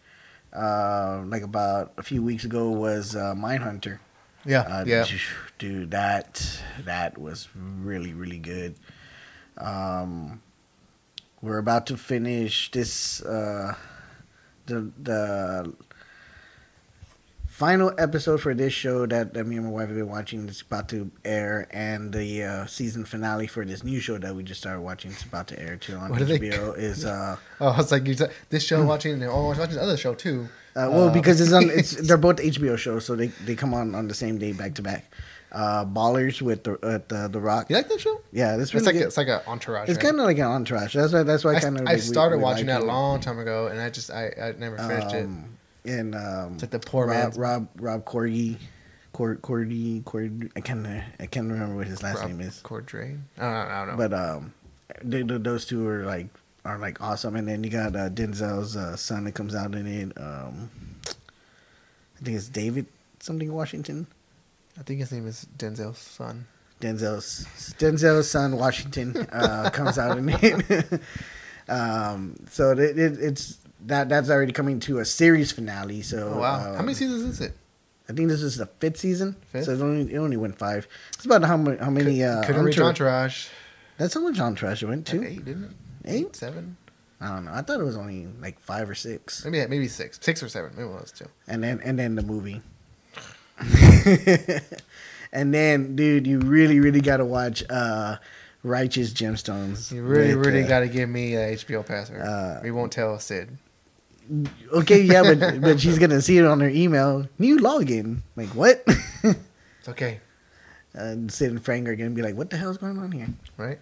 [SPEAKER 2] uh, like about a few weeks ago, was uh, Mindhunter.
[SPEAKER 1] Yeah,
[SPEAKER 2] Uh,
[SPEAKER 1] yeah.
[SPEAKER 2] dude, that that was really really good. Um, we're about to finish this. Uh, the the final episode for this show that, that me and my wife have been watching is about to air, and the uh, season finale for this new show that we just started watching is about to air too on
[SPEAKER 1] What they
[SPEAKER 2] HBO. (laughs) Is uh,
[SPEAKER 1] Oh, it's like, you said this show watching, and oh, I was watching this other show too.
[SPEAKER 2] Uh, well,
[SPEAKER 1] Uh,
[SPEAKER 2] because it's on, it's (laughs) they're both HBO shows, so they, they come on on the same day back to back. Uh, Ballers with the uh, the the Rock.
[SPEAKER 1] You like that show?
[SPEAKER 2] Yeah, that's
[SPEAKER 1] It's
[SPEAKER 2] really
[SPEAKER 1] like
[SPEAKER 2] good.
[SPEAKER 1] a, it's like an entourage.
[SPEAKER 2] It's
[SPEAKER 1] right?
[SPEAKER 2] kind of like an entourage. That's why that's why
[SPEAKER 1] I,
[SPEAKER 2] kind of
[SPEAKER 1] I started watching that a long time ago, and I just I, I never finished it.
[SPEAKER 2] Um, and um,
[SPEAKER 1] It's like the poor
[SPEAKER 2] Rob,
[SPEAKER 1] man's-
[SPEAKER 2] Rob Rob Corgi, Cor, Cordy Cord. I can't I can't remember what his last
[SPEAKER 1] Rob
[SPEAKER 2] name is.
[SPEAKER 1] Cordrain. I don't, I don't know.
[SPEAKER 2] But um, they, they- those two are like are like awesome. And then you got uh, Denzel's uh, son that comes out in it. Um, I think it's David something Washington.
[SPEAKER 1] I think his name is Denzel's son.
[SPEAKER 2] Denzel's Denzel's son Washington uh, (laughs) comes out in it. (laughs) um, so it, it, it's that that's already coming to a series finale. So
[SPEAKER 1] Oh wow!
[SPEAKER 2] um,
[SPEAKER 1] How many seasons is it?
[SPEAKER 2] I think this is the fifth season.
[SPEAKER 1] Fifth?
[SPEAKER 2] So it only it only went five. It's about how many how many uh,
[SPEAKER 1] Couldn't reach
[SPEAKER 2] Entourage-. That's how much Entourage it went to.
[SPEAKER 1] eight, didn't it?
[SPEAKER 2] Eight?
[SPEAKER 1] seven,
[SPEAKER 2] I don't know. I thought it was only like five or six.
[SPEAKER 1] maybe maybe six, six or seven. Maybe it was two.
[SPEAKER 2] and then and then the movie. (sighs) (laughs) and then, dude, you really, really got to watch uh, Righteous Gemstones.
[SPEAKER 1] You really,
[SPEAKER 2] with,
[SPEAKER 1] really
[SPEAKER 2] uh,
[SPEAKER 1] got to give me a HBO password.
[SPEAKER 2] uh,
[SPEAKER 1] we won't tell Sid.
[SPEAKER 2] Okay, yeah, but (laughs) but she's gonna see it on her email. New login. Like what? (laughs)
[SPEAKER 1] It's okay,
[SPEAKER 2] and Sid and Frank are gonna be like, "What the hell's going on here?"
[SPEAKER 1] right?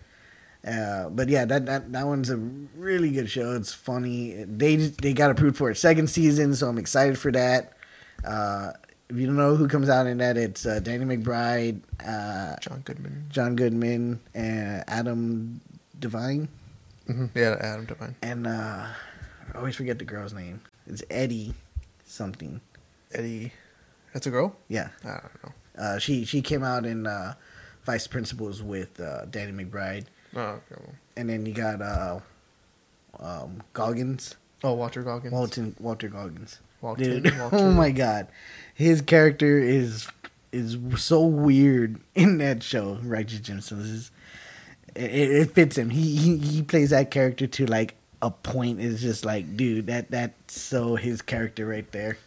[SPEAKER 2] Uh, but yeah, that, that that one's a really good show. It's funny. They they got approved for a second season, so I'm excited for that. Uh, if you don't know who comes out in that, it's uh, Danny McBride, uh,
[SPEAKER 1] John Goodman.
[SPEAKER 2] John Goodman, and Adam DeVine,
[SPEAKER 1] hmm Yeah, Adam DeVine.
[SPEAKER 2] and uh, I always forget the girl's name. It's Eddie something.
[SPEAKER 1] Eddie. That's a girl.
[SPEAKER 2] Yeah,
[SPEAKER 1] I don't know.
[SPEAKER 2] uh, she she came out in uh, Vice Principals with uh, Danny McBride,
[SPEAKER 1] Oh, okay.
[SPEAKER 2] and then you got uh, um, Goggins,
[SPEAKER 1] oh Walter Goggins.
[SPEAKER 2] Walton Walter Goggins.
[SPEAKER 1] Walter.
[SPEAKER 2] Dude, (laughs)
[SPEAKER 1] Walter.
[SPEAKER 2] oh my god, his character is is so weird in that show. Righteous Gemstones it, it fits him. He, he he plays that character to like a point. It's just like, dude, that that's so his character right there.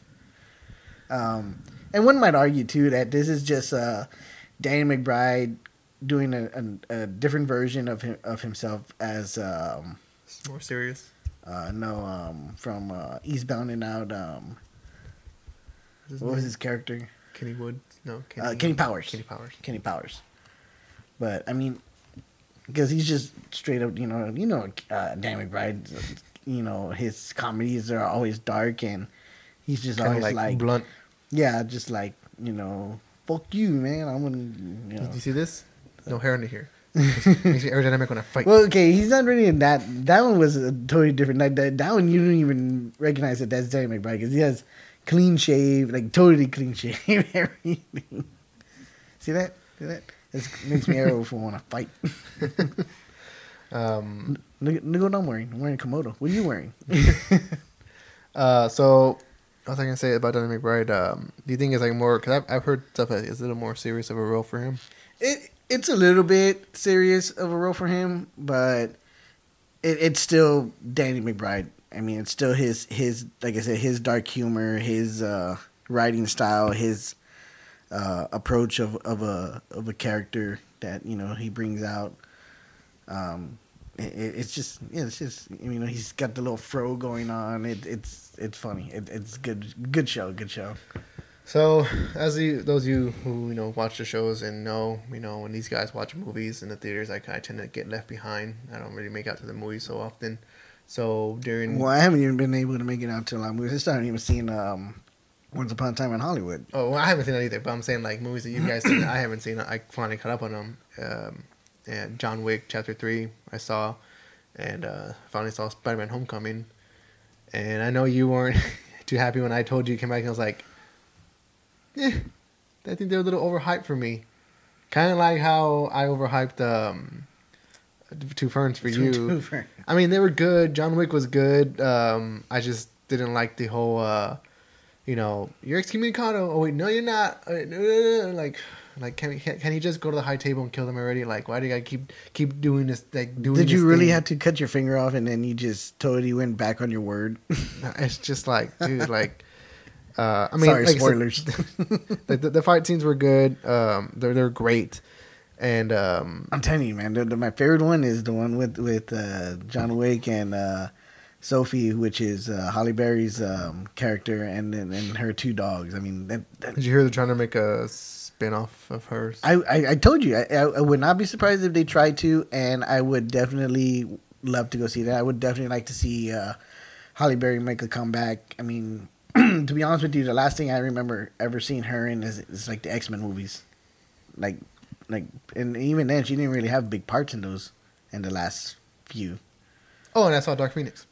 [SPEAKER 2] Um, and one might argue too that this is just uh, Danny McBride doing a, a, a different version of him of himself as um,
[SPEAKER 1] It's more serious.
[SPEAKER 2] uh, no um, from uh, Eastbound and Out. Um, what was his character?
[SPEAKER 1] Kenny Wood? No, Kenny.
[SPEAKER 2] Uh, Kenny Powers.
[SPEAKER 1] Kenny Powers.
[SPEAKER 2] Kenny Powers. But I mean, because he's just straight up, you know, you know, uh, Dan McBride. You know, his comedies are always dark, and he's just
[SPEAKER 1] Kind of
[SPEAKER 2] always
[SPEAKER 1] like,
[SPEAKER 2] like,
[SPEAKER 1] blunt.
[SPEAKER 2] yeah, just like you know, fuck you, man. I'm gonna, you know.
[SPEAKER 1] Did you see this? No hair under here. (laughs) Makes me aerodynamic when I fight.
[SPEAKER 2] Well, okay, he's not really in that. That one was a totally different. That, that, that one you don't even recognize that that's Danny McBride because he has clean shave, like totally clean (laughs) shave, everything. See that? See that? It makes me arrow for when I fight. (laughs)
[SPEAKER 1] um,
[SPEAKER 2] Look, look what I'm wearing. I'm wearing a Komodo. What are you wearing?
[SPEAKER 1] uh, so what was I gonna say about Danny McBride? Um, do you think it's like more? Because I've, I've heard stuff that is a little more serious of a role for him.
[SPEAKER 2] it it's a little bit serious of a role for him, but it, it's still Danny McBride. I mean, it's still his his like I said, his dark humor, his uh, writing style, his uh, approach of, of a of a character that you know he brings out. Um, it, it's just yeah, it's just you know he's got the little fro going on. It, it's it's funny. It, it's good good show. Good show.
[SPEAKER 1] So, as the, those of you who you know watch the shows and know, you know, when these guys watch movies in the theaters, I, I tend to get left behind. I don't really make out to the movies so often. So during
[SPEAKER 2] Well, I haven't even been able to make it out till I'm. I started even seeing um, Once Upon a Time in Hollywood.
[SPEAKER 1] Oh, well, I haven't seen that either. But I'm saying like movies that you guys seen, I haven't seen. I finally caught up on them. Um, and John Wick Chapter Three, I saw, and uh, finally saw Spider Man Homecoming. And I know you weren't (laughs) too happy when I told you you came back and I was like, eh, I think they're a little overhyped for me. Kind of like how I overhyped um, Two Ferns for you. I mean, they were good. John Wick was good. Um, I just didn't like the whole, uh, you know, you're excommunicado. Oh wait, no, you're not. Uh, Like, like can, we, can he just go to the high table and kill them already? Like, why do you gotta keep keep doing this? Like, doing.
[SPEAKER 2] Did you really
[SPEAKER 1] thing?
[SPEAKER 2] have to cut your finger off and then you just totally went back on your word? (laughs)
[SPEAKER 1] It's just like, dude, like. Uh, I mean,
[SPEAKER 2] Sorry,
[SPEAKER 1] like I said,
[SPEAKER 2] spoilers. (laughs)
[SPEAKER 1] the, the, the fight scenes were good. Um, they're they're great, and um,
[SPEAKER 2] I'm telling you, man. The, my favorite one is the one with with uh, John Wick and uh, Sophie, which is uh, Halle Berry's um, character, and, and and her two dogs. I mean, that, that,
[SPEAKER 1] did you hear they're trying to make a spin off of hers?
[SPEAKER 2] I, I I told you, I, I I would not be surprised if they tried to, and I would definitely love to go see that. I would definitely like to see uh, Halle Berry make a comeback. I mean, (clears throat) to be honest with you, the last thing I remember ever seeing her in is, is like the X Men movies, like like, and even then she didn't really have big parts in those in the last few.
[SPEAKER 1] oh, and I saw Dark Phoenix.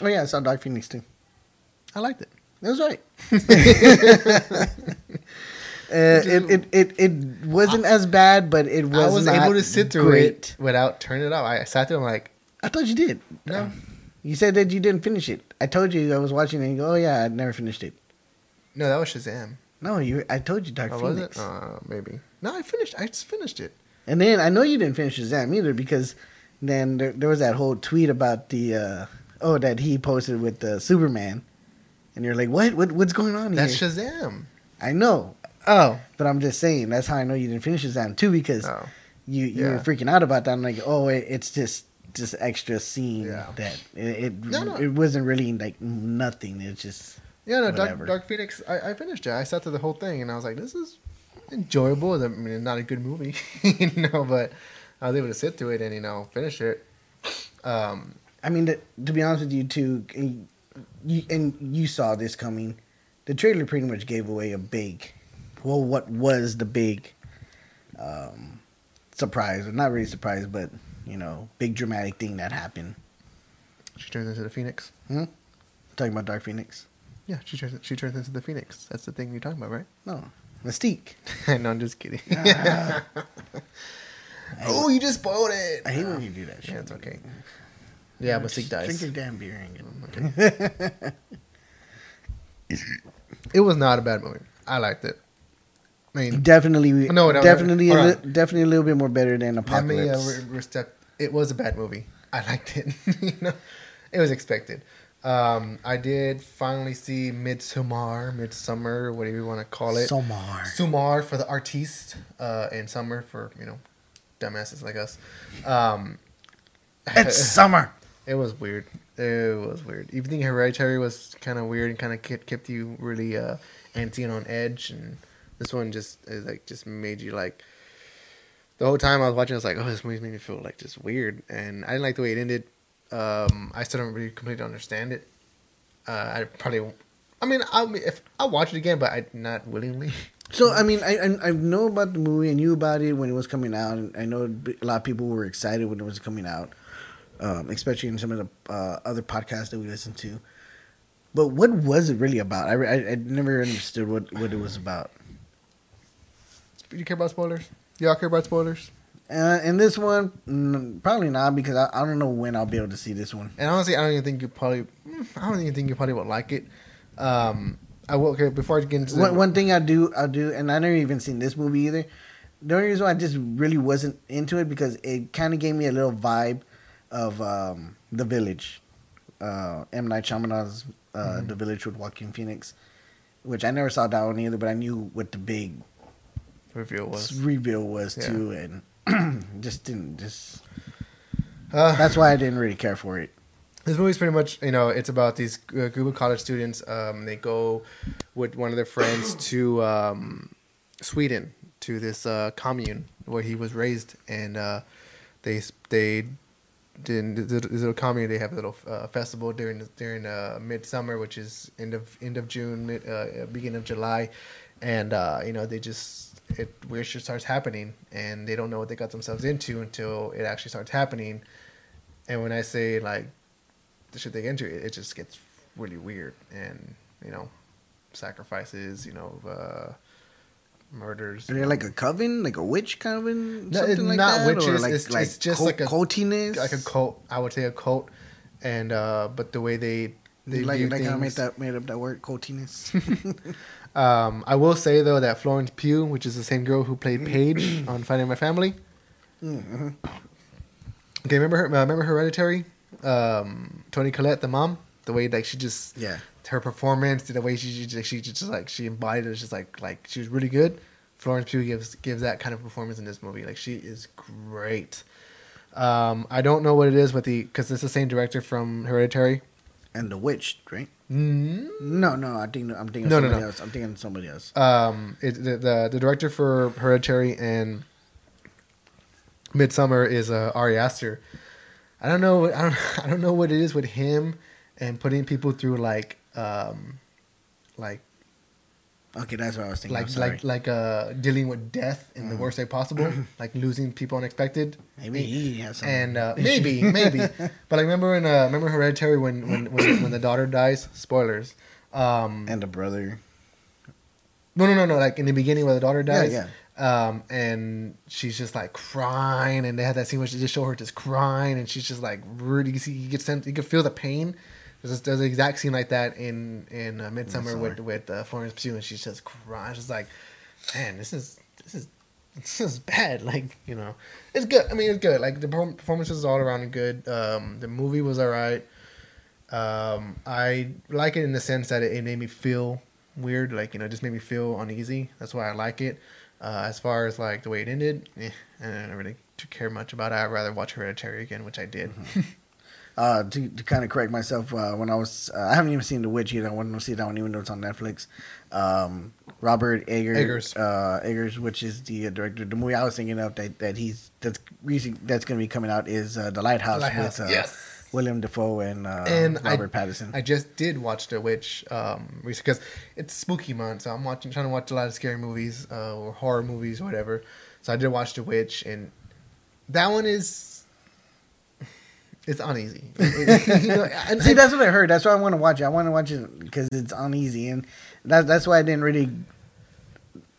[SPEAKER 2] Oh yeah, I saw Dark Phoenix too.
[SPEAKER 1] I liked it.
[SPEAKER 2] That was right. (laughs) Uh, it, it, it it wasn't as bad, but it was.
[SPEAKER 1] I was
[SPEAKER 2] not
[SPEAKER 1] able to sit through
[SPEAKER 2] great.
[SPEAKER 1] it without turning it off. I sat there. I'm like,
[SPEAKER 2] I thought you did.
[SPEAKER 1] No.
[SPEAKER 2] You said that you didn't finish it. I told you I was watching it and you go, Oh yeah, I never finished it.
[SPEAKER 1] no, that was Shazam.
[SPEAKER 2] No, you I told you Dark
[SPEAKER 1] Oh,
[SPEAKER 2] Phoenix.
[SPEAKER 1] Uh, maybe. No, I finished. I just finished it.
[SPEAKER 2] And then I know you didn't finish Shazam either because then there, there was that whole tweet about the uh, oh that he posted with the Superman. And you're like, What? what what's going on
[SPEAKER 1] That's
[SPEAKER 2] here?
[SPEAKER 1] Shazam.
[SPEAKER 2] I know.
[SPEAKER 1] Oh.
[SPEAKER 2] But I'm just saying that's how I know you didn't finish Shazam too because
[SPEAKER 1] Oh.
[SPEAKER 2] you you were freaking out about that. I'm like, oh, it, it's just just extra scene
[SPEAKER 1] Yeah.
[SPEAKER 2] that it it,
[SPEAKER 1] No, no.
[SPEAKER 2] it wasn't really like nothing. It's just
[SPEAKER 1] Yeah, no, Dark, Dark Phoenix. I, I finished it. I sat through the whole thing, and I was like, "This is enjoyable." I mean, not a good movie, (laughs) you know, but I was able to sit through it and you know finish it. Um,
[SPEAKER 2] I mean, to, to be honest with you too, and you, and you saw this coming. the trailer pretty much gave away a big, well, what was the big um, surprise, or not really surprise, but you know, big dramatic thing that happened.
[SPEAKER 1] She turns into the Phoenix. Hmm?
[SPEAKER 2] Talking about Dark Phoenix.
[SPEAKER 1] Yeah, she turns she turns into the Phoenix. That's the thing you're talking about, right?
[SPEAKER 2] No, Mystique. (laughs)
[SPEAKER 1] no, I'm just kidding.
[SPEAKER 2] I, ah. (laughs)
[SPEAKER 1] oh, you just spoiled it.
[SPEAKER 2] I hate when you do that shit.
[SPEAKER 1] Yeah, it's okay. Yeah,
[SPEAKER 2] Just
[SPEAKER 1] Mystique
[SPEAKER 2] Drink
[SPEAKER 1] dies.
[SPEAKER 2] your damn beer and get mm, (laughs)
[SPEAKER 1] It was not a bad movie. I liked it. I mean,
[SPEAKER 2] Definitely,
[SPEAKER 1] No, no,
[SPEAKER 2] definitely,
[SPEAKER 1] hold
[SPEAKER 2] a li- definitely a little bit more better than
[SPEAKER 1] let me uh,
[SPEAKER 2] Apocalypse.
[SPEAKER 1] re- restep. It was a bad movie. I liked it. (laughs) you know, it was expected. Um, I did finally see Midsummer, Midsummer, whatever you want to call it.
[SPEAKER 2] Somar.
[SPEAKER 1] Sumar for the artiste, uh, and Summer for you know, dumbasses like us. Um, (laughs)
[SPEAKER 2] It's summer.
[SPEAKER 1] It was weird. It was weird. Even think Hereditary was kind of weird and kind of kept, kept you really uh, antsy and on edge, and this one just is like just made you like. The whole time I was watching, I was like, "Oh, this movie made me feel like just weird," and I didn't like the way it ended. Um, I still don't really completely understand it. Uh, I probably, I mean, I if I watch it again, but I not willingly.
[SPEAKER 2] So I mean, I, I I know about the movie. I knew about it when it was coming out, and I know a lot of people were excited when it was coming out, um, especially in some of the uh, other podcasts that we listened to. But what was it really about? I, I, I never understood what, what it was about.
[SPEAKER 1] Do you care about spoilers? Y'all care about spoilers?
[SPEAKER 2] Uh, and this one, mm, probably not because I, I don't know when I'll be able to see this one.
[SPEAKER 1] And honestly, I don't even think you probably. mm, I don't even think you probably would like it. Um, I will. Okay, before I get into
[SPEAKER 2] One, one thing I do, I do, and I never even seen this movie either. The only reason why I just really wasn't into it because it kind of gave me a little vibe of um, The Village, uh, M Night Shyamalan's uh,
[SPEAKER 1] Mhm.
[SPEAKER 2] The Village with Joaquin Phoenix, which I never saw that one either, but I knew what the big
[SPEAKER 1] reveal was.
[SPEAKER 2] reveal was
[SPEAKER 1] Yeah.
[SPEAKER 2] too, and (clears throat) just didn't just.
[SPEAKER 1] Uh,
[SPEAKER 2] That's why I didn't really care for it.
[SPEAKER 1] this movie's pretty much you know it's about these uh, group of college students. Um, they go with one of their friends (clears throat) to um, Sweden to this uh, commune where he was raised, and uh, they they in this little this little commune they have a little uh, festival during during uh, midsummer, which is end of end of June, mid, uh, beginning of July, and uh, you know they just it weird shit starts happening, and they don't know what they got themselves into until it actually starts happening. And when I say like the shit they get into, it, it just gets really weird, and you know, sacrifices, you know, uh, murders.
[SPEAKER 2] Are they like a coven, like a witch coven,
[SPEAKER 1] No,
[SPEAKER 2] something like
[SPEAKER 1] not
[SPEAKER 2] that,
[SPEAKER 1] witches,
[SPEAKER 2] or like,
[SPEAKER 1] it's-
[SPEAKER 2] like
[SPEAKER 1] it's just
[SPEAKER 2] cult-
[SPEAKER 1] like a-
[SPEAKER 2] cultiness,
[SPEAKER 1] like a cult. I would say a cult, and uh, but the way they they
[SPEAKER 2] like like how I made that made up that word cultiness. (laughs) (laughs)
[SPEAKER 1] Um, I will say though that Florence Pugh, which is the same girl who played Paige on Finding My Family.
[SPEAKER 2] mm-hmm.
[SPEAKER 1] Okay, remember her? Uh, remember Hereditary? Um, Toni Collette, the mom. The way like she just
[SPEAKER 2] Yeah,
[SPEAKER 1] her performance, the way she she, she just like she embodied it, just like like she was really good. Florence Pugh gives gives that kind of performance in this movie. Like she is great. Um, I don't know what it is with the because it's the same director from Hereditary.
[SPEAKER 2] and the witch, right?
[SPEAKER 1] Mm.
[SPEAKER 2] No, no, I think I'm thinking
[SPEAKER 1] No, no,
[SPEAKER 2] somebody
[SPEAKER 1] no.
[SPEAKER 2] else. I'm thinking somebody else.
[SPEAKER 1] Um, it, the, the the director for Hereditary and Midsummer is uh, Ari Aster. I don't know. I don't. (laughs) I don't know what it is with him and putting people through like um, like
[SPEAKER 2] Okay, that's what I was thinking.
[SPEAKER 1] Like like like uh dealing with death in the worst way possible, like losing people unexpected.
[SPEAKER 2] Maybe he has.
[SPEAKER 1] And uh, maybe, maybe, (laughs) but I remember in uh, remember Hereditary when when when, when the daughter dies. Spoilers. Um,
[SPEAKER 2] and the brother.
[SPEAKER 1] no, no, no, no. Like in the beginning where the daughter dies.
[SPEAKER 2] yeah.
[SPEAKER 1] Um, and she's just like crying, and they had that scene where they just show her just crying, and she's just like really. You see, you get sent, you can feel the pain. There's, there's an exact scene like that in in uh, Midsummer with with uh, Florence Pugh, and she's just crying. She's like, man, this is this is this is bad. (laughs) Like you know, it's good. I mean, it's good. Like the perform- performances all around good. Um, the movie was alright. Um, I like it in the sense that it, it made me feel weird. Like you know, it just made me feel uneasy. That's why I like it. Uh, as far as like the way it ended, eh, I don't really care much about it. I'd rather watch Hereditary again, which I did. (laughs)
[SPEAKER 2] Uh, to to kind of correct myself, uh, when I was uh, I haven't even seen The Witch yet. I wanted to see that one even though it's on Netflix. Um, Robert Eggers,
[SPEAKER 1] Eggers.
[SPEAKER 2] Uh, Eggers, which is the uh, director. The movie I was thinking of that, that he's that's recent, that's going to be coming out is uh, The Lighthouse,
[SPEAKER 1] Lighthouse,
[SPEAKER 2] with uh,
[SPEAKER 1] yes.
[SPEAKER 2] Willem Dafoe and, uh,
[SPEAKER 1] And I-
[SPEAKER 2] Robert Pattinson.
[SPEAKER 1] I just did watch The Witch um because it's spooky month, so I'm watching trying to watch a lot of scary movies uh, or horror movies or whatever. So I did watch The Witch, and that one is it's uneasy. (laughs) you know, and
[SPEAKER 2] See, that's what I heard. That's why I want to watch it. I want to watch it because it's uneasy, and that, that's why I didn't really.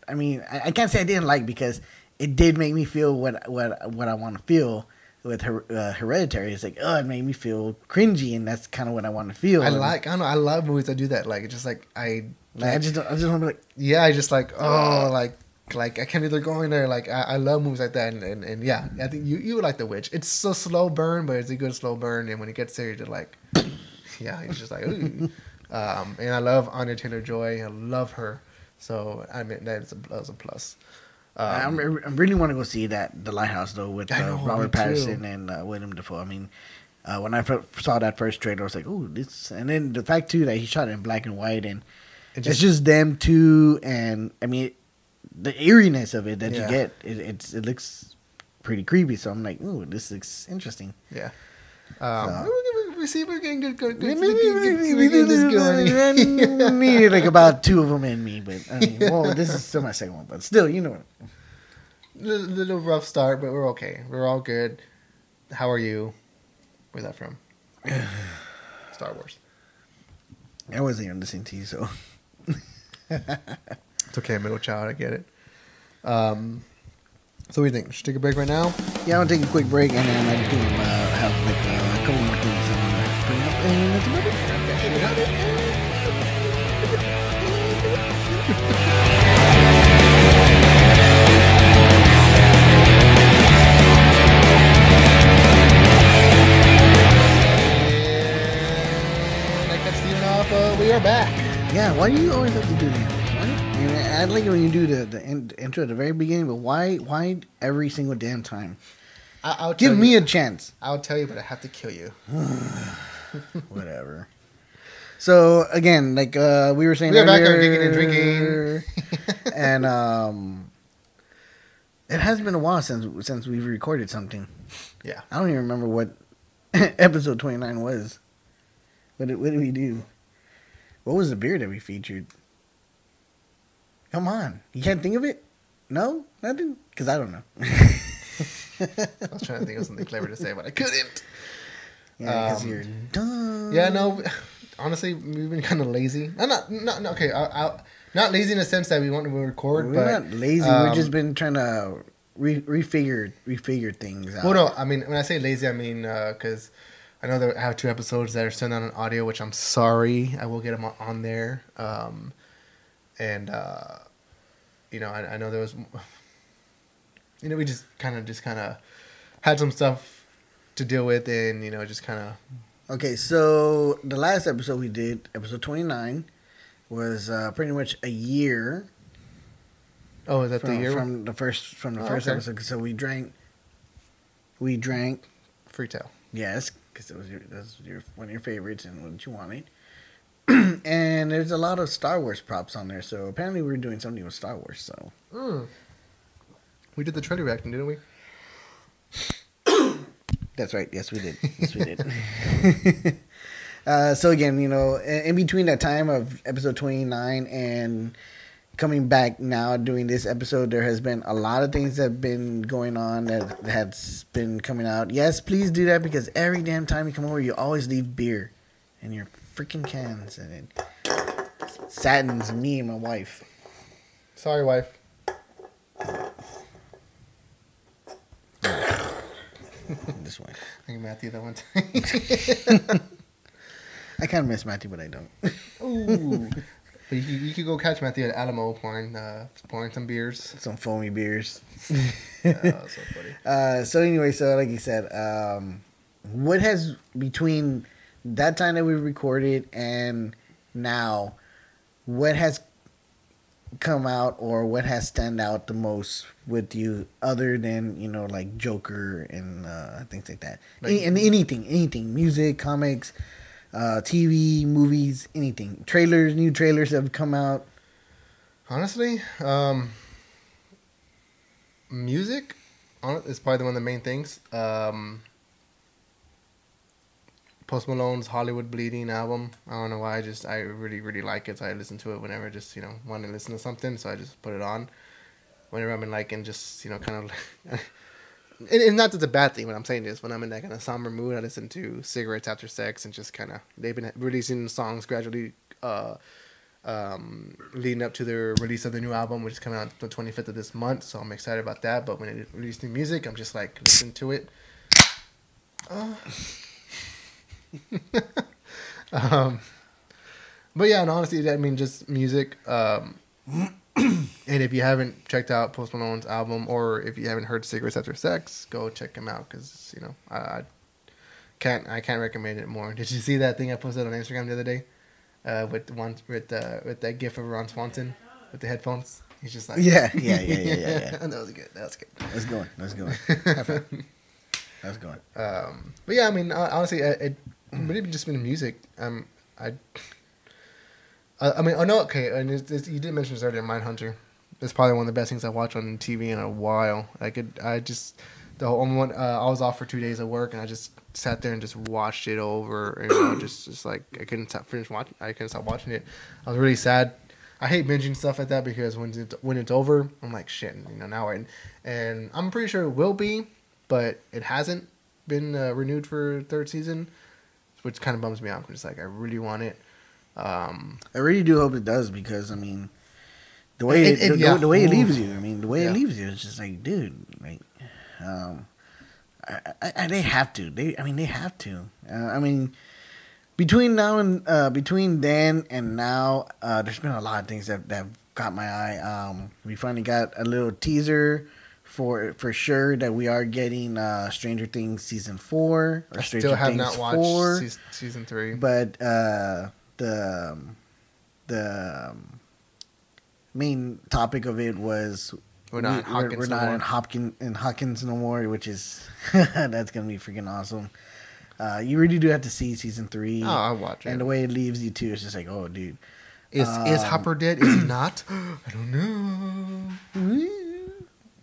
[SPEAKER 2] I mean, I, I can't say I didn't like because it did make me feel what what what I want to feel with her, uh, Hereditary. It's like, oh, it made me feel cringy, and that's kind of what I want to feel.
[SPEAKER 1] I
[SPEAKER 2] And,
[SPEAKER 1] like I don't know I love movies that do that. Like it's just like I
[SPEAKER 2] Like, I just don't- I just want to be like,
[SPEAKER 1] yeah I just like oh like like I can't believe they're going there. Like I, I love movies like that, and, and, and yeah, I think you you like The Witch. It's a slow burn, but it's a good slow burn. And when it gets there, you're like, (laughs) yeah, it's just like, ooh. (laughs) um, and I love Anya Taylor Joy. I love her. So I mean that's a that's a plus. Um,
[SPEAKER 2] I really want to go see that the Lighthouse though with uh,
[SPEAKER 1] know,
[SPEAKER 2] Robert
[SPEAKER 1] too.
[SPEAKER 2] Pattinson and uh, Willem Dafoe. I mean, uh, when I saw that first trailer, I was like, "Oh, this!" And then the fact too that he shot it in black and white, and
[SPEAKER 1] it
[SPEAKER 2] it's just them two, and I mean, the eeriness of it that
[SPEAKER 1] Yeah.
[SPEAKER 2] you get, it, it's it looks pretty creepy. So I'm like, ooh, this looks interesting."
[SPEAKER 1] yeah. Um,
[SPEAKER 2] So-
[SPEAKER 1] we, we, we see we're getting good.
[SPEAKER 2] I (laughs) needed like (laughs) about two of them in me, but I mean, well, this is still my second one, but still, you know. what.
[SPEAKER 1] little, little rough start, but we're okay. We're all good. How are you? Where's that from? (sighs) Star Wars.
[SPEAKER 2] I wasn't even listening to you, so (laughs)
[SPEAKER 1] It's okay, middle child. I get it. Um, so what do you think? Should we take a break right now?
[SPEAKER 2] Yeah, I'm gonna take a quick break and then I think I'm uh, have like uh, a couple more things I wanna bring up and that's about it.
[SPEAKER 1] And I cut Steven off. We are back.
[SPEAKER 2] Yeah, why do you always have to do that? Why? I, like it when you do the the in- intro at the very beginning, but why why every single damn time?
[SPEAKER 1] I, I'll
[SPEAKER 2] Give me
[SPEAKER 1] you.
[SPEAKER 2] a chance.
[SPEAKER 1] I'll tell you, but I have to kill you. (sighs) (laughs)
[SPEAKER 2] Whatever. So again, like uh, we were saying,
[SPEAKER 1] We are back on
[SPEAKER 2] earlier,
[SPEAKER 1] Geekin and Drinkin, (laughs)
[SPEAKER 2] and (laughs) um, it has been a while since since we've recorded something.
[SPEAKER 1] Yeah.
[SPEAKER 2] I don't even remember what episode twenty nine was. What did, what did we do? What was the beer that we featured? Come on, you can't think of it? No, nothing, because I don't know. (laughs)
[SPEAKER 1] I was trying to think of something clever to say, but I couldn't.
[SPEAKER 2] Yeah, because
[SPEAKER 1] Um,
[SPEAKER 2] you're dumb.
[SPEAKER 1] Yeah, no. (sighs) Honestly, we've been kind of lazy. I'm not, not, not okay. I, I, not lazy in the sense that we want to record,
[SPEAKER 2] we're
[SPEAKER 1] but
[SPEAKER 2] not lazy.
[SPEAKER 1] um,
[SPEAKER 2] We've just been trying to re- refigure refigure things out.
[SPEAKER 1] Well, no, I mean when I say lazy, I mean because I know that I have two episodes that are still not on audio, which I'm sorry. I will get them on- on there, um, and uh, you know I, I know there was, (laughs) you know, we just kind of just kind of had some stuff to deal with, and you know just kind of
[SPEAKER 2] Okay, so the last episode we did, episode twenty nine, was uh, pretty much a year
[SPEAKER 1] oh is that
[SPEAKER 2] from,
[SPEAKER 1] the year
[SPEAKER 2] from the first from the
[SPEAKER 1] Oh,
[SPEAKER 2] first
[SPEAKER 1] okay.
[SPEAKER 2] episode. So we drank, we drank
[SPEAKER 1] free tale.
[SPEAKER 2] yes, because it was your that's your one of your favorites and what you wanted. (clears throat) and there's a lot of Star Wars props on there, so apparently we are doing something with Star Wars. So
[SPEAKER 1] Mm. We did the trailer reacting, didn't we? (coughs)
[SPEAKER 2] That's right. Yes, we did. Yes, we did. (laughs) uh, so again, you know, in, in between that time of episode twenty nine and coming back now doing this episode, there has been a lot of things that have been going on that has been coming out. Yes, please do that because every damn time you come over, you always leave beer in your freaking cans, and it saddens me and my wife.
[SPEAKER 1] Sorry, wife. (laughs)
[SPEAKER 2] This way.
[SPEAKER 1] I think Matthew that one time. (laughs)
[SPEAKER 2] I kind of miss Matthew, but I don't.
[SPEAKER 1] Ooh. (laughs) But you, you could go catch Matthew at Alamo pouring, uh, pouring some beers.
[SPEAKER 2] Some foamy beers.
[SPEAKER 1] Yeah, so funny.
[SPEAKER 2] Uh, so anyway, so like you said, um, what has between that time that we recorded and now, what has come out or what has stand out the most with you other than you know like Joker and uh, things like that,
[SPEAKER 1] Like-
[SPEAKER 2] Any, and anything, anything, music, comics, uh, TV, movies, anything, trailers, new trailers have come out.
[SPEAKER 1] Honestly, um, music is probably one of the main things. Um, Post Malone's Hollywood Bleeding album. I don't know why. I just I really really like it. So I listen to it whenever I just you know want to listen to something. So I just put it on whenever I'm in like and just you know kind of. it's not that it's a bad thing. What I'm saying is when I'm in that kind of somber mood, I listen to Cigarettes After Sex and just kind of they've been releasing songs gradually. Uh, um, leading up to their release of the new album, which is coming out the 25th of this month. So I'm excited about that. But when they release new music, I'm just like listen to it. Uh, um, but yeah, and honestly, I mean, just music. Um, (clears throat) and if you haven't checked out Post Malone's album, or if you haven't heard Cigarettes After Sex, go check him out because you know I, I can't I can't recommend it more. (laughs) Did you see that thing I posted on Instagram the other day? Uh, with one with uh, with that gif of Ron Swanson with the headphones. He's just like
[SPEAKER 2] Yeah, yeah, yeah, yeah, yeah, (laughs) yeah.
[SPEAKER 1] that was good. That was good.
[SPEAKER 2] Let's go. Let's go. High five. Let's go.
[SPEAKER 1] Um, but yeah, I mean, honestly, it, it really just been music. Um, I, I, I mean, oh no, okay, and it's, it's, you did mention this earlier, Mindhunter. It's probably one of the best things I watched on TV in a while. I could, I just, the whole one, uh, I was off for two days of work, and I just sat there and just watched it over, and you know, (clears throat) just, just like I couldn't stop finish watching. I couldn't stop watching it. I was really sad. I hate binging stuff like that because when it's, when it's over, I'm like shit. You know now, and and I'm pretty sure it will be, but it hasn't been uh, renewed for third season, which kind of bums me out. I'm just like I really want it. Um,
[SPEAKER 2] I really do hope it does because I mean, the way
[SPEAKER 1] It-
[SPEAKER 2] it, the,
[SPEAKER 1] yeah.
[SPEAKER 2] the way it leaves you. I mean, the way
[SPEAKER 1] Yeah.
[SPEAKER 2] it leaves you, it's just like, dude, like, um, I, I, I, they have to. They, I mean, they have to. Uh, I mean, between now and uh, between then and now, uh, there's been a lot of things that that have caught my eye. Um, we finally got a little teaser. For, for sure that we are getting uh, Stranger Things season four or
[SPEAKER 1] I
[SPEAKER 2] Stranger
[SPEAKER 1] still have
[SPEAKER 2] Things
[SPEAKER 1] not watched
[SPEAKER 2] four
[SPEAKER 1] season, season three.
[SPEAKER 2] but uh, the um, the um, main topic of it was
[SPEAKER 1] We're not in
[SPEAKER 2] we-
[SPEAKER 1] Hawkins
[SPEAKER 2] we're
[SPEAKER 1] no
[SPEAKER 2] not
[SPEAKER 1] more.
[SPEAKER 2] in Hopkins in Hawkins no more, which is (laughs) that's gonna be freaking awesome. Uh, you really do have to see season three,
[SPEAKER 1] oh, I'll watch it.
[SPEAKER 2] and the way it leaves you too, it's just like, oh, dude.
[SPEAKER 1] is is
[SPEAKER 2] um,
[SPEAKER 1] Hopper dead? Is he not? (gasps) I don't know. (gasps)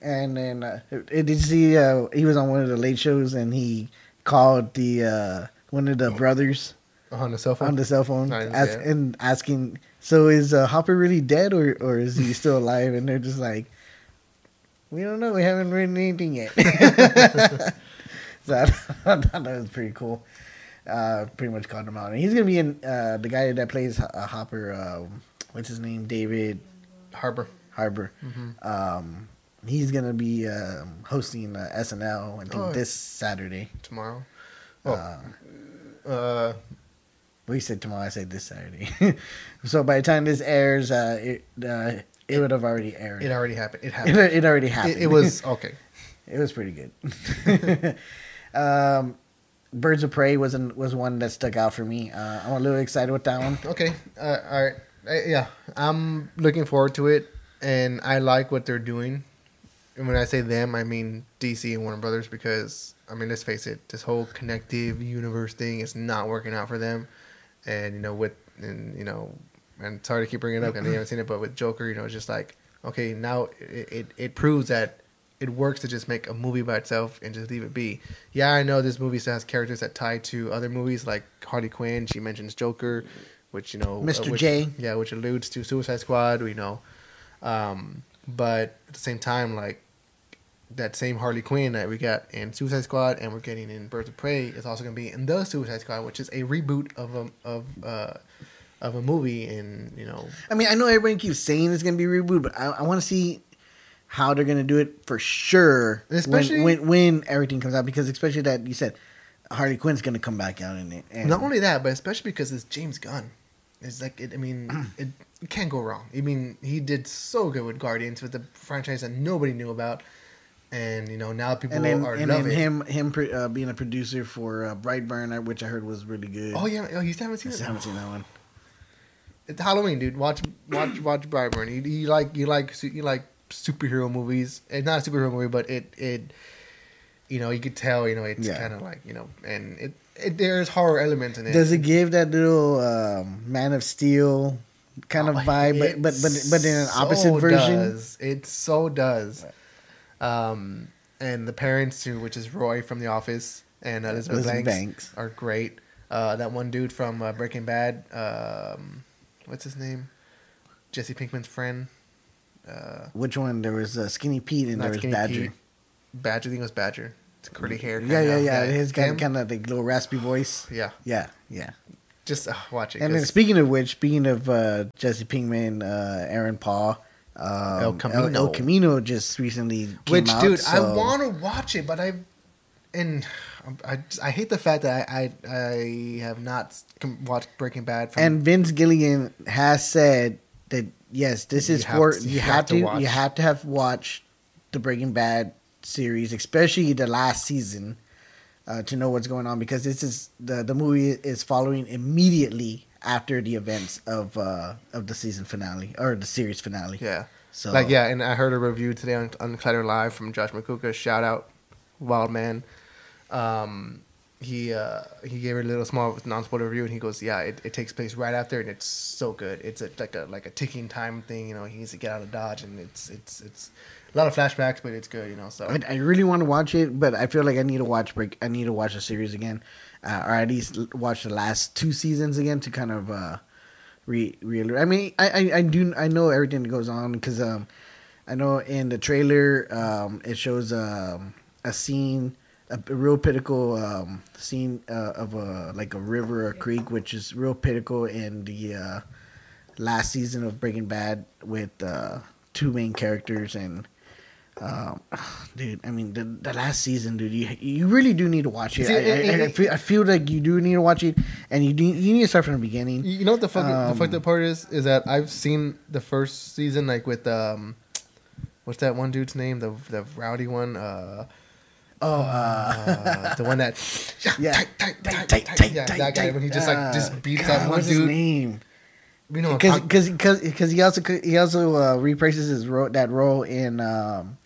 [SPEAKER 2] And then uh, did you see? Uh, he was on one of the late shows, and he called the uh, one of the brothers.
[SPEAKER 1] On the cell phone.
[SPEAKER 2] on the cell phone ask, and asking, "So is uh, Hopper really dead, or or is he still alive?" And they're just like, "We don't know. We haven't written anything yet." (laughs) so (laughs) I thought that was pretty cool. Uh, pretty much called him out, and he's gonna be in uh, the guy that plays uh, Hopper. Um, what's his name? David
[SPEAKER 1] Harbour.
[SPEAKER 2] Harbour.
[SPEAKER 1] Mhm.
[SPEAKER 2] Um, he's gonna be um, hosting uh, SNL. I think
[SPEAKER 1] Oh.
[SPEAKER 2] this Saturday.
[SPEAKER 1] tomorrow. Oh,
[SPEAKER 2] Uh,
[SPEAKER 1] uh,
[SPEAKER 2] We said tomorrow. I said this Saturday. (laughs) so by the time this airs, uh, it uh, it would have already aired.
[SPEAKER 1] it already happened. It (laughs)
[SPEAKER 2] It,
[SPEAKER 1] happened.
[SPEAKER 2] it already happened.
[SPEAKER 1] It, it was (laughs) okay.
[SPEAKER 2] it was pretty good. um, Birds of Prey was an, was one that stuck out for me. Uh, I'm a little excited with that one.
[SPEAKER 1] Okay. Uh, all right. Uh, yeah, I'm looking forward to it, and I like what they're doing. And when I say them, I mean DC and Warner Brothers because I mean let's face it, this whole connective universe thing is not working out for them. And you know with and you know, and sorry to keep bringing it up, and you haven't seen it, but with Joker, you know, it's just like okay, now it, it it proves that it works to just make a movie by itself and just leave it be. Yeah, I know this movie still has characters that tie to other movies like Harley Quinn. She mentions Joker, which you know,
[SPEAKER 2] Mr.
[SPEAKER 1] uh, which-
[SPEAKER 2] J.
[SPEAKER 1] Yeah, which alludes to Suicide Squad. We know, um, but at the same time, like that same Harley Quinn that we got in Suicide Squad and we're getting in Birds of Prey is also going to be in the Suicide Squad, which is a reboot of a of uh, of a movie. And you know,
[SPEAKER 2] I mean, I know everybody keeps saying it's gonna be reboot, but I, I want to see how they're gonna do it for sure.
[SPEAKER 1] Especially-
[SPEAKER 2] when, when when everything comes out, because especially that you said Harley Quinn's gonna come back out in it. And
[SPEAKER 1] not only that, but especially because it's James Gunn. It's like it, I mean, it, (clears throat) it can't go wrong. I mean, he did so good with Guardians with the franchise that nobody knew about, and you know now people
[SPEAKER 2] and then
[SPEAKER 1] are
[SPEAKER 2] and then him him uh, being a producer for uh, Brightburn, uh, which I heard was really good.
[SPEAKER 1] Oh yeah, oh, you haven't seen it.
[SPEAKER 2] haven't seen that one.
[SPEAKER 1] It's Halloween, dude. Watch, watch, watch Brightburn. You, you like, you like, you like superhero movies. It's not a superhero movie, but it, it, you know, you could tell, you know, it's
[SPEAKER 2] Yeah.
[SPEAKER 1] kind of like, you know, and it, it, there's horror elements in it.
[SPEAKER 2] Does it give that little um, Man of Steel kind of
[SPEAKER 1] Oh,
[SPEAKER 2] vibe, but but but but in an opposite version?
[SPEAKER 1] Does. It so does. Um, and the parents too, which is Roy from The Office and Elizabeth,
[SPEAKER 2] Elizabeth
[SPEAKER 1] Banks,
[SPEAKER 2] Banks.
[SPEAKER 1] are great. Uh, that one dude from uh, Breaking Bad. Um, what's his name? Jesse Pinkman's friend. Uh,
[SPEAKER 2] Which one? There was uh, Skinny Pete and there was Badger.
[SPEAKER 1] Pete. Badger. I think it was Badger. It's curly hair.
[SPEAKER 2] Yeah, yeah, yeah. His kind of, kind of like little raspy voice.
[SPEAKER 1] Yeah,
[SPEAKER 2] Yeah, yeah.
[SPEAKER 1] just uh, watch it.
[SPEAKER 2] And then speaking of which, speaking of uh, Jesse Pinkman, uh, Aaron Paul, um,
[SPEAKER 1] El Camino.
[SPEAKER 2] El, Camino just recently
[SPEAKER 1] Which,
[SPEAKER 2] out,
[SPEAKER 1] dude, I want to watch it, but I and I, I hate the fact that I I, I have not watched Breaking Bad. From,
[SPEAKER 2] And Vince Gilligan has said that yes, this is for you,
[SPEAKER 1] you
[SPEAKER 2] have,
[SPEAKER 1] have to
[SPEAKER 2] to, you have to have watched the Breaking Bad series, especially the last season, uh, to know what's going on because this is the the movie is following immediately after the events of uh, of the season finale or the series finale.
[SPEAKER 1] yeah,
[SPEAKER 2] So
[SPEAKER 1] like yeah, and I heard a review today on on Clutter Live from Josh McCuca. Shout out, Wild Man. Um, he uh, he gave it a little small non spoiler review, and he goes, "Yeah, it, it takes place right after, and it's so good. It's a, like a like a ticking time thing. You know, he needs to get out of Dodge, and it's it's it's a lot of flashbacks, but it's good. You know, so
[SPEAKER 2] I, I really want to watch it, but I feel like I need to watch break. I need to watch the series again, uh, or at least watch the last two seasons again to kind of uh, re. re I mean, I, I I do I know everything that goes on because um, I know in the trailer um, it shows um, a scene. A, a real pitiful um, scene uh, of a like a river or creek, which is real pitiful in the uh, last season of Breaking Bad with uh, two main characters and um, (sighs) dude, I mean the the last season, dude, you you really do need to watch it.
[SPEAKER 1] See,
[SPEAKER 2] I,
[SPEAKER 1] it-
[SPEAKER 2] I, I,
[SPEAKER 1] it-
[SPEAKER 2] feel, I feel like you do need to watch it, and you do, you need to start from the beginning.
[SPEAKER 1] You know what the fuck the
[SPEAKER 2] Um,
[SPEAKER 1] fucked up part is? Is that I've seen the first season like with um, what's that one dude's name? The the rowdy one. Uh,
[SPEAKER 2] Oh, uh,
[SPEAKER 1] uh, the one that (laughs)
[SPEAKER 2] yeah,
[SPEAKER 1] tight, tight, tight,
[SPEAKER 2] tight,
[SPEAKER 1] tight,
[SPEAKER 2] tight,
[SPEAKER 1] yeah,
[SPEAKER 2] tight,
[SPEAKER 1] that guy
[SPEAKER 2] tight.
[SPEAKER 1] when he just like
[SPEAKER 2] Uh,
[SPEAKER 1] just beats
[SPEAKER 2] God,
[SPEAKER 1] that one
[SPEAKER 2] what's his
[SPEAKER 1] dude.
[SPEAKER 2] name?
[SPEAKER 1] You know,
[SPEAKER 2] Because because because he also he also uh, reprises his role that role in um,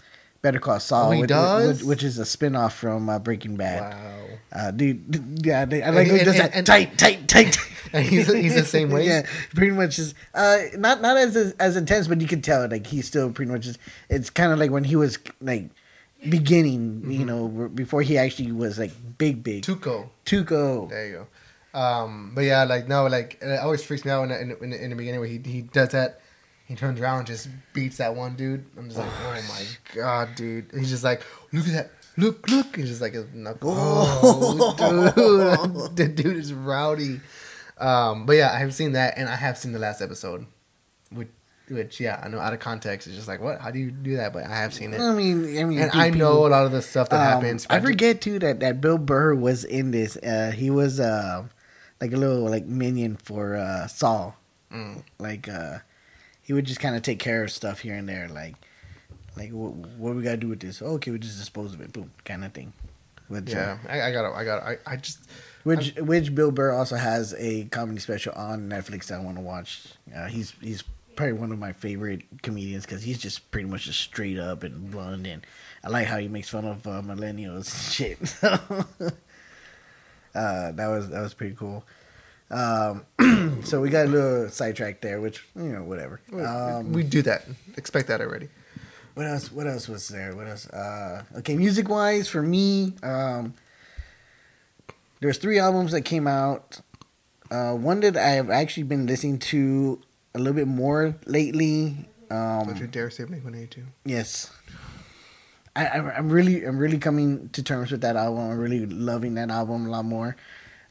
[SPEAKER 2] Better Call Saul,
[SPEAKER 1] Oh, he
[SPEAKER 2] which,
[SPEAKER 1] does?
[SPEAKER 2] which, which is a spin off from uh, Breaking Bad.
[SPEAKER 1] wow.
[SPEAKER 2] Uh, dude, yeah, they, I like
[SPEAKER 1] And-
[SPEAKER 2] he does
[SPEAKER 1] and-
[SPEAKER 2] that
[SPEAKER 1] and-
[SPEAKER 2] tight, tight, tight. (laughs)
[SPEAKER 1] And he's he's the same way. (laughs)
[SPEAKER 2] yeah, pretty much is uh not not as as intense, but you can tell like he's still pretty much just. It's kind of like when he was like beginning,
[SPEAKER 1] Mm-hmm.
[SPEAKER 2] you know, before he actually was like big, big.
[SPEAKER 1] Tuco.
[SPEAKER 2] Tuco.
[SPEAKER 1] There you go. Um, but yeah, like no, like it always freaks me out in, in, in, in the beginning where he he does that. He turns around and just beats that one dude. I'm just like, oh my god, dude. He's just like, look at that. Look, look. He's just like knuckle. Oh, dude. (laughs) the dude is rowdy. Um, but yeah, I have seen that and I have seen the last episode. Which, which yeah, I know out of context, it's just like, what? How do you do that? But I have seen it.
[SPEAKER 2] I mean, I mean,
[SPEAKER 1] And I know a lot of the stuff that
[SPEAKER 2] Um,
[SPEAKER 1] happens.
[SPEAKER 2] I forget too that that Bill Burr was in this. Uh, he was uh, like a little like minion for uh, Saul.
[SPEAKER 1] Mm.
[SPEAKER 2] Like uh, he would just kind of take care of stuff here and there. Like like what, what we gotta do with this? okay, we just dispose of it. Boom, kind of thing. Which,
[SPEAKER 1] Yeah,
[SPEAKER 2] uh,
[SPEAKER 1] I, I got I got I, I just
[SPEAKER 2] which which Bill Burr also has a comedy special on Netflix that I want to watch. Uh, he's he's probably one of my favorite comedians because he's just pretty much just straight up and blunt, and I like how he makes fun of uh, millennials and shit. (laughs) (laughs) uh, that was that was pretty cool. Um, (clears throat) so we got a little sidetracked there, which you know whatever. Um,
[SPEAKER 1] we do that. Expect that already.
[SPEAKER 2] what else? What else was there? What else? Uh, okay, music wise, for me, um, there's three albums that came out. Uh, one that I have actually been listening to a little bit more lately.
[SPEAKER 1] Don't you
[SPEAKER 2] Um,
[SPEAKER 1] dare say Blink One Eighty Two.
[SPEAKER 2] yes, I, I'm really, I'm really coming to terms with that album. I'm really loving that album a lot more.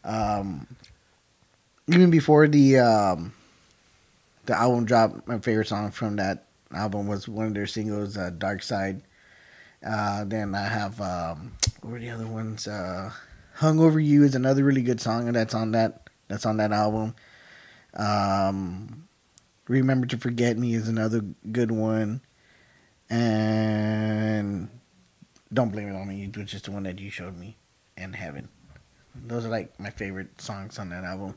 [SPEAKER 2] Um, even before the um, the album dropped, my favorite song from that album was one of their singles, uh, "Dark Side." Uh, then I have um, what were the other ones? Uh, "Hung Over You" is another really good song, and that's on that that's on that album. Um, "Remember to Forget Me" is another good one, and "Don't Blame It on Me," which is the one that you showed me, and "Heaven." Those are like my favorite songs on that album.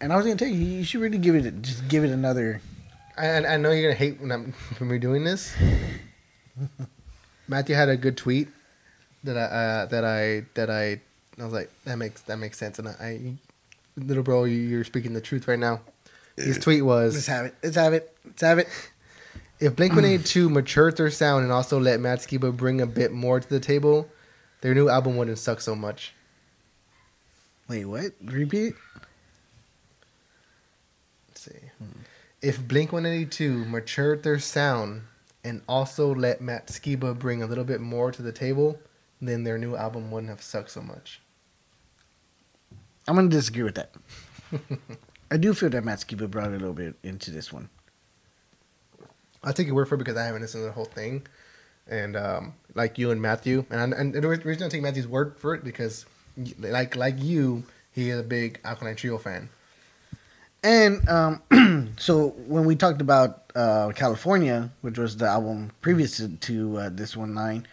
[SPEAKER 2] And I was gonna tell you, you should really give it, just give it another.
[SPEAKER 1] I, I know you're gonna hate when I'm when we're doing this. Matthew had a good tweet that I uh, that I that I I was like that makes that makes sense and I, I little bro you, you're speaking the truth right now. His tweet was Let's
[SPEAKER 2] have it. Let's have it. Let's have it. (laughs)
[SPEAKER 1] if Blink One Eighty Two matured their sound and also let Matt Skiba bring a bit more to the table, their new album wouldn't suck so much.
[SPEAKER 2] Wait, what? Repeat.
[SPEAKER 1] Let's see. If Blink 182 matured their sound and also let Matt Skiba bring a little bit more to the table, then their new album wouldn't have sucked so much.
[SPEAKER 2] I'm gonna disagree with that. (laughs) I do feel that Matt Skiba brought a little bit into this one.
[SPEAKER 1] I'll take your word for it because I haven't listened to the whole thing. And um, like you and Matthew, and, and the reason I take Matthew's word for it because, like like you, he is a big Alkaline Trio fan.
[SPEAKER 2] And um, (clears throat) so when we talked about uh, California, which was the album previous to, to uh, this one nine,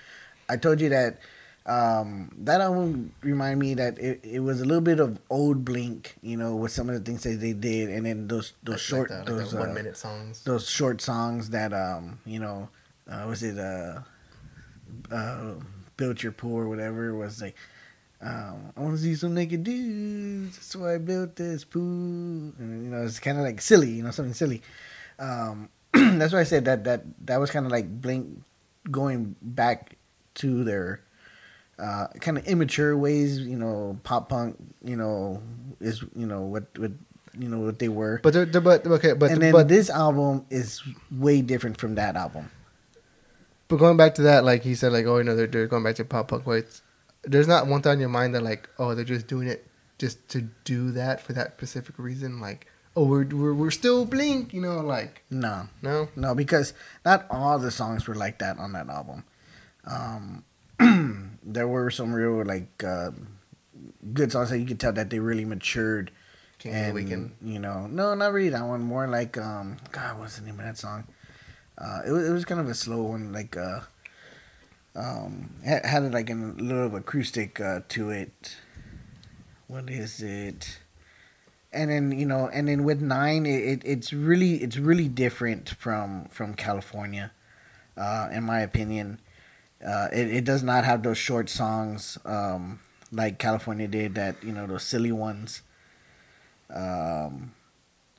[SPEAKER 2] I told you that um, that album reminded me that it, it was a little bit of old Blink, you know, with some of the things that they did, and then those those
[SPEAKER 1] Like
[SPEAKER 2] short
[SPEAKER 1] the- like
[SPEAKER 2] those
[SPEAKER 1] the one
[SPEAKER 2] uh,
[SPEAKER 1] minute songs.
[SPEAKER 2] those short songs that um you know uh, was it uh uh built your pool or whatever was like um, I want to see some naked dudes. That's why I built this pool. And you know, it's kind of like silly, you know, something silly. Um, (clears throat) that's why I said that that that was kind of like Blink going back to their uh, kind of immature ways. You know, pop punk. You know, is you know what what you know what they were.
[SPEAKER 1] But they're, they're- but okay, but
[SPEAKER 2] and then
[SPEAKER 1] but
[SPEAKER 2] this album is way different from that album.
[SPEAKER 1] But going back to that, like he said, like oh, you know, they're, they're going back to pop punk ways. There's not one thought in your mind that like, oh, they're just doing it just to do that for that specific reason. Like, oh, we're we're, we're still Blink, you know, like
[SPEAKER 2] No,
[SPEAKER 1] no.
[SPEAKER 2] no, because not all the songs were like that on that album. Um, (clears throat) there were some real like uh, good songs that you could tell that they really matured.
[SPEAKER 1] King of the
[SPEAKER 2] and
[SPEAKER 1] Weekend.
[SPEAKER 2] you know, no, not really that one. More like um, God, what's the name of that song? Uh, it was it was kind of a slow one, like uh, um, had, had like a little acoustic uh, to it. What is it? And then you know, and then with nine, it, it it's really it's really different from from California, uh, in my opinion. Uh, it it does not have those short songs um, like California did. That you know those silly ones. Um,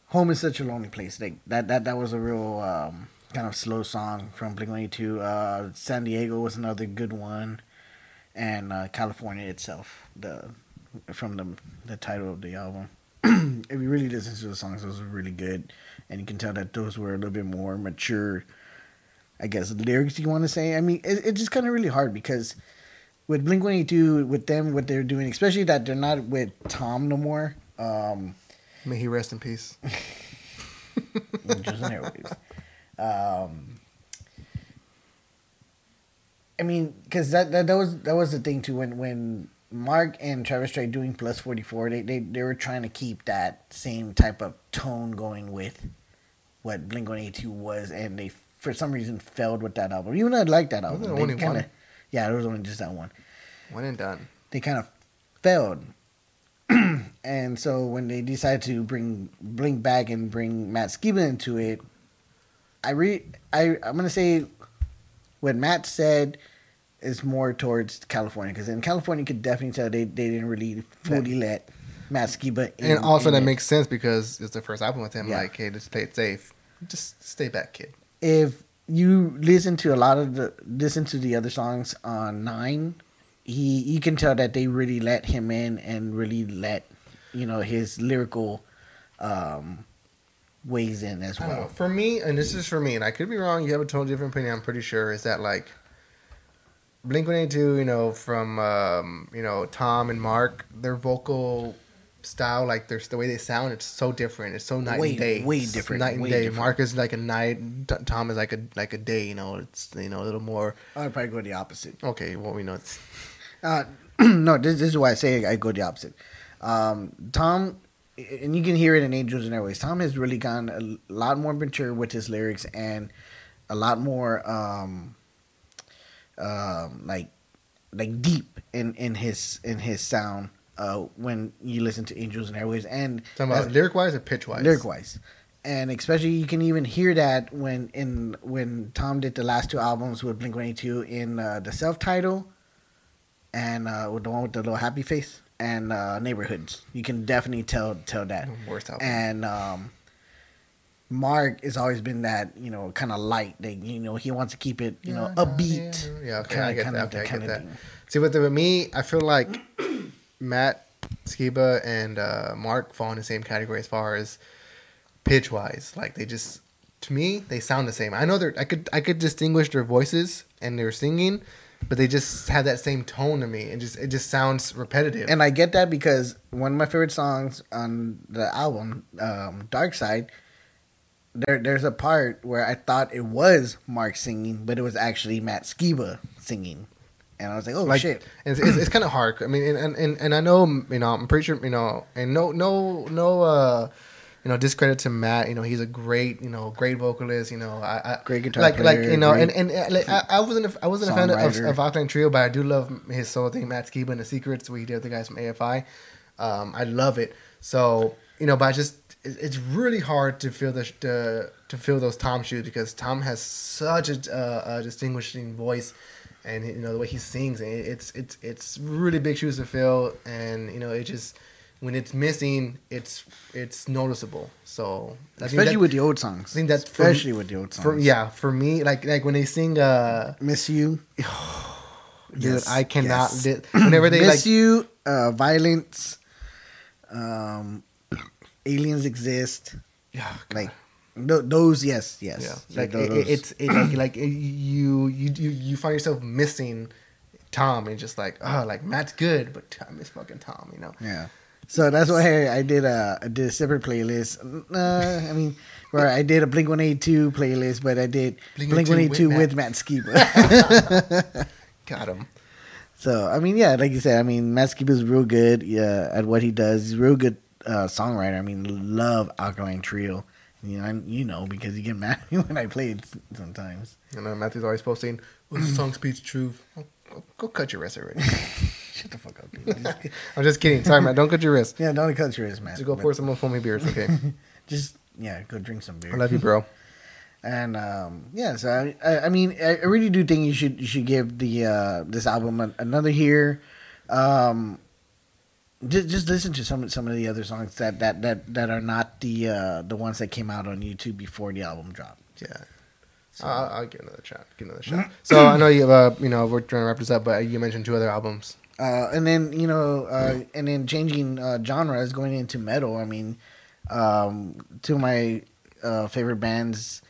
[SPEAKER 2] Home is such a lonely place. Like that that that was a real um, kind of slow song from Blink One Eighty Two. Uh, San Diego was another good one, and uh, California itself, the from the the title of the album. (clears throat) if you really listen to the songs, those are really good, and you can tell that those were a little bit more mature. I guess lyrics you want to say. I mean, it, it's just kind of really hard because with Blink One Eighty Two, with them, what they're doing, especially that they're not with Tom no more. Um,
[SPEAKER 1] May he rest in peace.
[SPEAKER 2] Angels and Airwaves. Um, I mean, because that, that that was that was the thing too. When when Mark and Travis tried doing Plus Forty Four, they, they they were trying to keep that same type of tone going with what Blink One Eighty Two was, and they for some reason failed with that album. Even though I like that album, they kinda, yeah, there was only just that one.
[SPEAKER 1] One and done.
[SPEAKER 2] They kind of failed. (clears throat) and so when they decided to bring Blink back and bring Matt Skiba into it, I re I I'm gonna say what Matt said is more towards California because in California you could definitely tell they, they didn't really fully let Matt Skiba in,
[SPEAKER 1] and also
[SPEAKER 2] in
[SPEAKER 1] that
[SPEAKER 2] it.
[SPEAKER 1] makes sense because it's the first album with him.
[SPEAKER 2] Yeah.
[SPEAKER 1] Like, hey, just play it safe. Just stay back, kid.
[SPEAKER 2] if you listen to a lot of the listen to the other songs on nine, he you can tell that they really let him in and really let you know his lyrical um ways in as
[SPEAKER 1] don't know.
[SPEAKER 2] well.
[SPEAKER 1] For me, and this is for me, and I could be wrong. You have a totally different opinion. I'm pretty sure is that like Blink One Eighty Two. You know, from um, you know Tom and Mark, their vocal style, like there's the way they sound, it's so different. It's so night
[SPEAKER 2] Way-
[SPEAKER 1] and day.
[SPEAKER 2] way
[SPEAKER 1] It's
[SPEAKER 2] different,
[SPEAKER 1] Night and
[SPEAKER 2] way
[SPEAKER 1] day.
[SPEAKER 2] different.
[SPEAKER 1] Mark is like a night. Tom is like a like a day. You know, it's you know a little more.
[SPEAKER 2] I'd probably go the opposite.
[SPEAKER 1] Okay, well we know it's
[SPEAKER 2] Uh, (clears throat) no, this, this is why I say I go the opposite. Um, Tom, and you can hear it in Angels and Airwaves. Tom has really gone a lot more mature with his lyrics and a lot more um, um, like like deep in, in his in his sound uh, when you listen to Angels and Airwaves and
[SPEAKER 1] talking about lyric wise or pitch wise.
[SPEAKER 2] lyric wise. And especially you can even hear that when in when Tom did the last two albums with Blink One Eighty Two in uh, the self title and uh, with the one with the little happy face and uh, neighborhoods. You can definitely tell tell that.
[SPEAKER 1] Worst album.
[SPEAKER 2] And um, Mark has always been that you know kind of light. That you know he wants to keep it you know
[SPEAKER 1] Yeah,
[SPEAKER 2] upbeat.
[SPEAKER 1] Yeah, yeah, okay,
[SPEAKER 2] kinda-
[SPEAKER 1] I get
[SPEAKER 2] kinda-
[SPEAKER 1] that. Okay, I get that.
[SPEAKER 2] thing.
[SPEAKER 1] See, with, the, with me, I feel like (coughs) Matt Skiba and uh, Mark fall in the same category as far as pitch wise. Like they just to me they sound the same. I know they're I could I could distinguish their voices and their singing, but they just have that same tone to me and just it just sounds repetitive.
[SPEAKER 2] And I get that because one of my favorite songs on the album, um, Dark Side, there there's a part where I thought it was Mark singing, but it was actually Matt Skiba singing. And I was like, oh
[SPEAKER 1] like
[SPEAKER 2] shit.
[SPEAKER 1] it's, it's, it's kind of hard. I mean, and, and and I know you know I'm pretty sure you know, and no no no uh you know discredit to Matt. You know he's a great you know great vocalist. You know I, I
[SPEAKER 2] Great guitar
[SPEAKER 1] like like you know and and uh, like, I, I wasn't a, I wasn't a fan of, of Alkaline Trio, but I do love his solo thing, Matt Skiba and the Sekrets, where he did with the guys from AFI. Um, I love it. So you know, but I just it, it's really hard to feel the to, to fill those Tom shoes because Tom has such a, uh, a distinguishing voice, and you know the way he sings. And it's it's it's really big shoes to fill, and you know it just when it's missing, it's it's noticeable. So
[SPEAKER 2] Especially
[SPEAKER 1] that-
[SPEAKER 2] with the old songs.
[SPEAKER 1] I think that's for-
[SPEAKER 2] especially with the old songs.
[SPEAKER 1] for yeah for me like like when they sing uh
[SPEAKER 2] Miss You. (sighs)
[SPEAKER 1] dude
[SPEAKER 2] Yes,
[SPEAKER 1] I cannot
[SPEAKER 2] yes.
[SPEAKER 1] li- whenever they
[SPEAKER 2] Miss
[SPEAKER 1] like
[SPEAKER 2] You, uh, Violence, um, Aliens Exist.
[SPEAKER 1] yeah
[SPEAKER 2] Like, th- those, yes, yes.
[SPEAKER 1] Yeah, like it, it's it, like like you you you you find yourself missing Tom and just like oh like Matt's good but I miss fucking Tom you know
[SPEAKER 2] Yeah. So that's why I did a I did a separate playlist. Uh, I mean, where I did a Blink One Eight Two playlist, but I did
[SPEAKER 1] Blink
[SPEAKER 2] One Eight Two with Matt Skiba. (laughs)
[SPEAKER 1] got him
[SPEAKER 2] so I mean, yeah, like you said, I mean, Matt Skiba's real good yeah, at what he does. He's a real good uh, songwriter. I mean, love Alkaline Trio. You know, and you know because you get mad at (laughs) me when I play it sometimes.
[SPEAKER 1] you know Matthew's always posting well the song speaks truth go, go cut your wrist already (laughs)
[SPEAKER 2] Shut the fuck up, dude. (laughs)
[SPEAKER 1] I'm just kidding sorry man don't cut your wrist
[SPEAKER 2] yeah, don't cut your wrist, man.
[SPEAKER 1] just go
[SPEAKER 2] But
[SPEAKER 1] pour some more foamy beers okay (laughs)
[SPEAKER 2] Just yeah, go drink some beer.
[SPEAKER 1] I love you bro
[SPEAKER 2] And um, yeah, so I, I, I mean, I really do think you should you should give the uh, this album a, another hear. Um, just just listen to some some of the other songs that that that, that are not the uh, the ones that came out on YouTube before the album dropped.
[SPEAKER 1] yeah I'll, I'll give another shot give another shot so I know you uh you know we're trying to wrap this up but you mentioned two other albums
[SPEAKER 2] Uh, and then you know, uh, and then changing uh, genres, going into metal. I mean, um, two of my uh, favorite bands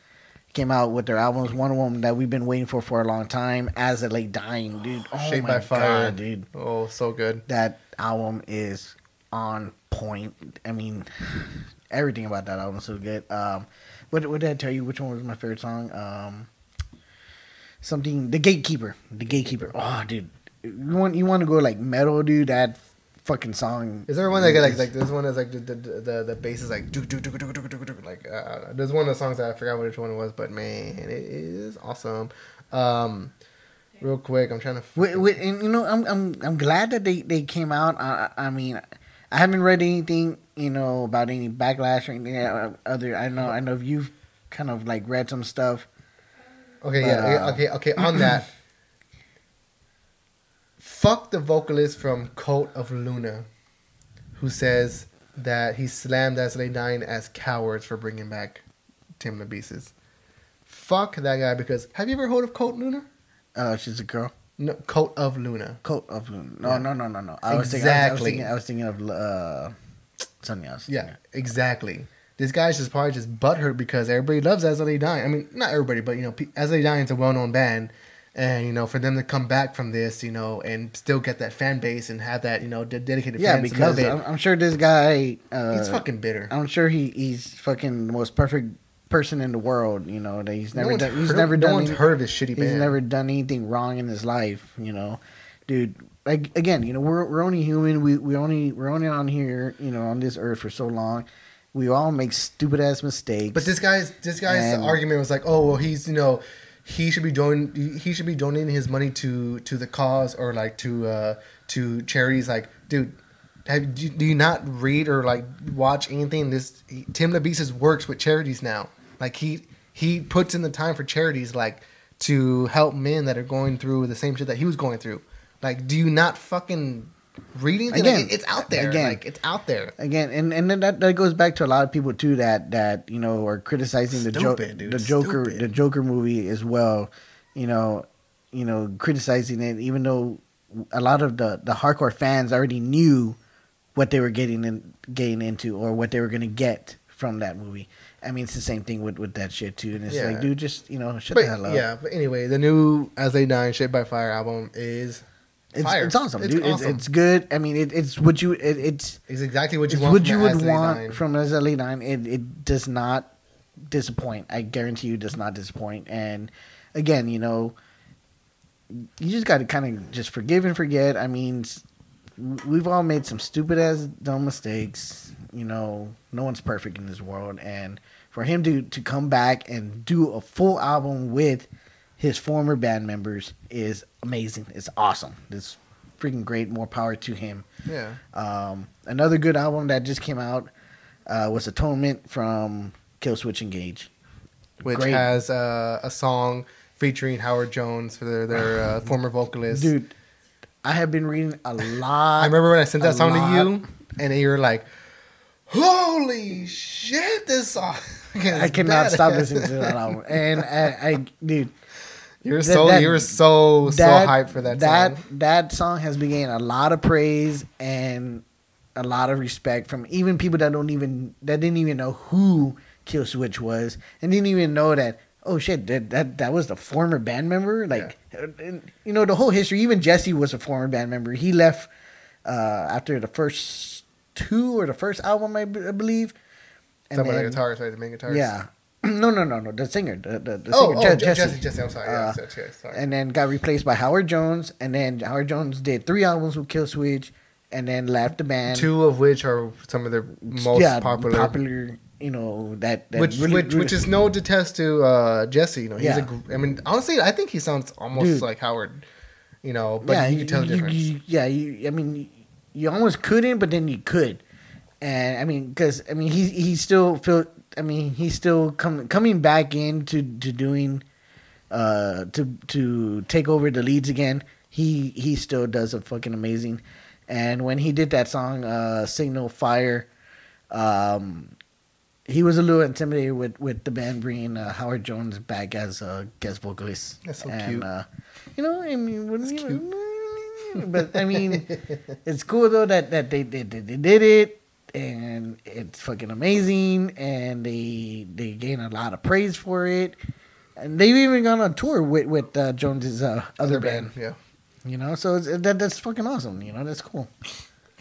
[SPEAKER 2] came out with their albums. One of them that we've been waiting for for a long time, "As I Lay Dying," dude. Oh
[SPEAKER 1] Shaped
[SPEAKER 2] my
[SPEAKER 1] by Fire.
[SPEAKER 2] god, dude.
[SPEAKER 1] oh so good
[SPEAKER 2] that album is on point. I mean, everything about that album is so good. Um, what, what did I tell you? Which one was my favorite song? Um, something the Gatekeeper. The Gatekeeper. Oh, dude, you want you want to go like metal, dude? That fucking song.
[SPEAKER 1] Is there one that get like like this one is like the the the, the bass is like do do do do do do do like uh, there's one of the songs that I forgot which one it was but man it is awesome. Um, real quick, I'm trying to.
[SPEAKER 2] Wait, wait, and you know, I'm I'm I'm glad that they they came out. I, I mean, I haven't read anything, you know, about any backlash or anything uh, other. I know I know you've kind of like read some stuff.
[SPEAKER 1] Okay,
[SPEAKER 2] But,
[SPEAKER 1] yeah,
[SPEAKER 2] uh,
[SPEAKER 1] okay, okay. On that, fuck the vocalist from Cult of Luna, who says that he slammed As I Lay Dying as cowards for bringing back Tim Lambesis. Fuck that guy because have you ever heard of Cult Luna?
[SPEAKER 2] Uh, she's a girl.
[SPEAKER 1] No, Cult of Luna.
[SPEAKER 2] Coat of Luna. No,
[SPEAKER 1] Yeah.
[SPEAKER 2] no, no, no, no. I was thinking. I was,
[SPEAKER 1] Exactly.
[SPEAKER 2] thinking. I was thinking of uh, something else.
[SPEAKER 1] Yeah, exactly. This guy's just probably just butthurt because everybody loves As I Lay Dying. I mean, not everybody, but you know, As I Lay Dying is a well-known band, and you know, for them to come back from this, you know, and still get that fan base and have that, you know, de- dedicated
[SPEAKER 2] Yeah,
[SPEAKER 1] fans
[SPEAKER 2] because I'm, I'm sure this guy. Uh,
[SPEAKER 1] he's fucking bitter.
[SPEAKER 2] I'm sure he he's fucking the most perfect person in the world. You know that he's
[SPEAKER 1] No
[SPEAKER 2] never
[SPEAKER 1] one's
[SPEAKER 2] done. He's
[SPEAKER 1] heard-
[SPEAKER 2] never
[SPEAKER 1] no
[SPEAKER 2] done.
[SPEAKER 1] one's
[SPEAKER 2] any-
[SPEAKER 1] heard of his shitty
[SPEAKER 2] He's
[SPEAKER 1] band.
[SPEAKER 2] never done anything wrong in his life. You know, dude. Like again, you know, we're we're only human. We we only we're only on here, you know, on this earth for so long. We all make stupid ass mistakes.
[SPEAKER 1] But this guy's this guy's
[SPEAKER 2] And-
[SPEAKER 1] argument was like, oh well, he's you know, he should be doing he should be donating his money to to the cause or like to uh to charities. Like, dude, have do, do you not read or like watch anything? This Tim Lambesis works with charities now. Like he he puts in the time for charities like to help men that are going through the same shit that he was going through. Like, do you not fucking read anything?
[SPEAKER 2] Again,
[SPEAKER 1] it- it's out there.
[SPEAKER 2] again.
[SPEAKER 1] like it's out there.
[SPEAKER 2] again and and then that, that goes back to a lot of people too that that you know are criticizing the joke the joker
[SPEAKER 1] stupid.
[SPEAKER 2] the joker movie as well you know you know criticizing it even though a lot of the the hardcore fans already knew what they were getting in, getting into or what they were gonna get from that movie. I mean, it's the same thing with with that shit too. And it's
[SPEAKER 1] Yeah.
[SPEAKER 2] like, dude, just you know, shut
[SPEAKER 1] But
[SPEAKER 2] the hell up.
[SPEAKER 1] yeah, but anyway, the new As They Die, Shaped by Fire album is
[SPEAKER 2] It's, it's awesome,
[SPEAKER 1] It's
[SPEAKER 2] dude.
[SPEAKER 1] awesome.
[SPEAKER 2] It's, it's good. I mean, it, it's what you. It, it's
[SPEAKER 1] It's exactly what you
[SPEAKER 2] it's
[SPEAKER 1] want.
[SPEAKER 2] what you would want from a late nine. It it does not disappoint. I guarantee you, it does not disappoint. And again, you know, you just got to kind of just forgive and forget. I mean, we've all made some stupid ass dumb mistakes. You know, no one's perfect in this world, and for him to to come back and do a full album with his former band members is amazing. It's awesome. It's freaking great. More power to him.
[SPEAKER 1] Yeah.
[SPEAKER 2] Um, another good album that just came out uh, was Atonement from Killswitch Engage.
[SPEAKER 1] Which
[SPEAKER 2] Great.
[SPEAKER 1] has uh, a song featuring Howard Jones for their, their uh, (laughs) former vocalist.
[SPEAKER 2] Dude, I have been reading a lot.
[SPEAKER 1] I remember when I sent that song
[SPEAKER 2] lot.
[SPEAKER 1] to you, and you were like, "Holy shit, this song!" (laughs)
[SPEAKER 2] I cannot stop listening to that (laughs) album. And I, I dude,
[SPEAKER 1] You're so
[SPEAKER 2] that-
[SPEAKER 1] you were so so hyped for that,
[SPEAKER 2] that
[SPEAKER 1] song.
[SPEAKER 2] that song has been getting a lot of praise and a lot of respect from even people that don't even that didn't even know who Kill Switch was and didn't even know that oh shit that that, that was the former band member like and, you know the whole history even Jesse was a former band member he left uh, after the first two or the first album I, b- I believe
[SPEAKER 1] Some of the
[SPEAKER 2] then-
[SPEAKER 1] guitars, right? The main guitars.
[SPEAKER 2] yeah (clears throat) no no no no the singer the, the, the
[SPEAKER 1] Oh,
[SPEAKER 2] singer
[SPEAKER 1] oh
[SPEAKER 2] Je-
[SPEAKER 1] Je- Jesse, Jesse, I'm sorry.
[SPEAKER 2] Uh,
[SPEAKER 1] sorry, sorry, sorry.
[SPEAKER 2] and then got replaced by Howard Jones, and then Howard Jones did three albums with Killswitch, and then left the band.
[SPEAKER 1] Two of which are some of their most
[SPEAKER 2] yeah,
[SPEAKER 1] popular.
[SPEAKER 2] popular, you know that, that
[SPEAKER 1] which
[SPEAKER 2] really-
[SPEAKER 1] which
[SPEAKER 2] really-
[SPEAKER 1] which is no detest to uh, Jesse. You know, he's
[SPEAKER 2] Yeah.
[SPEAKER 1] a. I mean, honestly, I think he sounds almost
[SPEAKER 2] Dude.
[SPEAKER 1] like Howard. You know, but
[SPEAKER 2] yeah,
[SPEAKER 1] you can tell the difference.
[SPEAKER 2] you- yeah, you, I mean, you almost couldn't, but then you could, and I mean, because I mean, he he still feel. I mean, he's still coming coming back into to doing, uh, to to take over the leads again. He he still does a fucking amazing, and when he did that song, uh, Signal Fire, um, he was a little intimidated with with the band bringing uh, Howard Jones back as a guest vocalist.
[SPEAKER 1] That's so
[SPEAKER 2] and,
[SPEAKER 1] cute.
[SPEAKER 2] Uh, you know, I mean, when, you know, (laughs) but I mean, it's cool though that that they they, they, they did it, and it's fucking amazing, and they they gain a lot of praise for it, and they've even gone on tour with with uh, Jones's uh, other band.
[SPEAKER 1] yeah.
[SPEAKER 2] You know, so it's, that that's fucking awesome. You know, that's cool.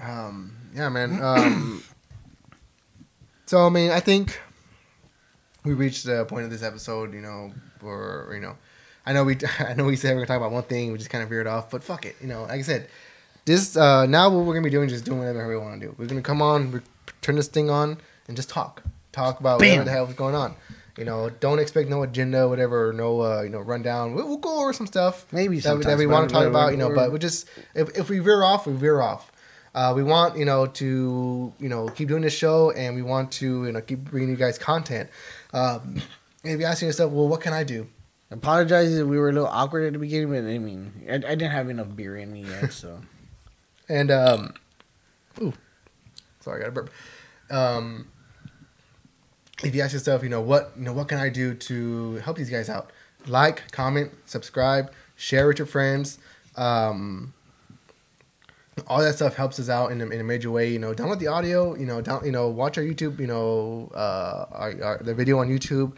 [SPEAKER 1] Um, yeah, man. Um, so I mean, I think we reached the point of this episode. You know, where you know, I know we, (laughs) I know we said we are gonna talk about one thing, we just kind of veered off. But fuck it, you know. Like I said, this uh, now what we're gonna be doing is just doing whatever we want to do. We're gonna come on, turn this thing on, and just talk, talk about
[SPEAKER 2] Bam.
[SPEAKER 1] whatever the hell is going on. You know, don't expect no agenda, whatever, no, uh, you know, rundown. We'll, we'll go over some stuff
[SPEAKER 2] Maybe
[SPEAKER 1] that, that we want to talk about. You know, but we just if, if we veer off, we veer off. Uh, we want you know to you know keep doing this show, and we want to you know keep bringing you guys content. Um, if you're asking yourself, well, what can I do?
[SPEAKER 2] Apologize if we were a little awkward at the beginning, but I mean, I, I didn't have enough beer in me yet, so.
[SPEAKER 1] And um, ooh, sorry, I got a burp. Um, if you ask yourself, you know what, you know what can I do to help these guys out? Like, comment, subscribe, share with your friends. Um, all that stuff helps us out in a, in a major way. You know, download the audio. You know, down. You know, watch our YouTube. You know, uh, our, our, the video on YouTube.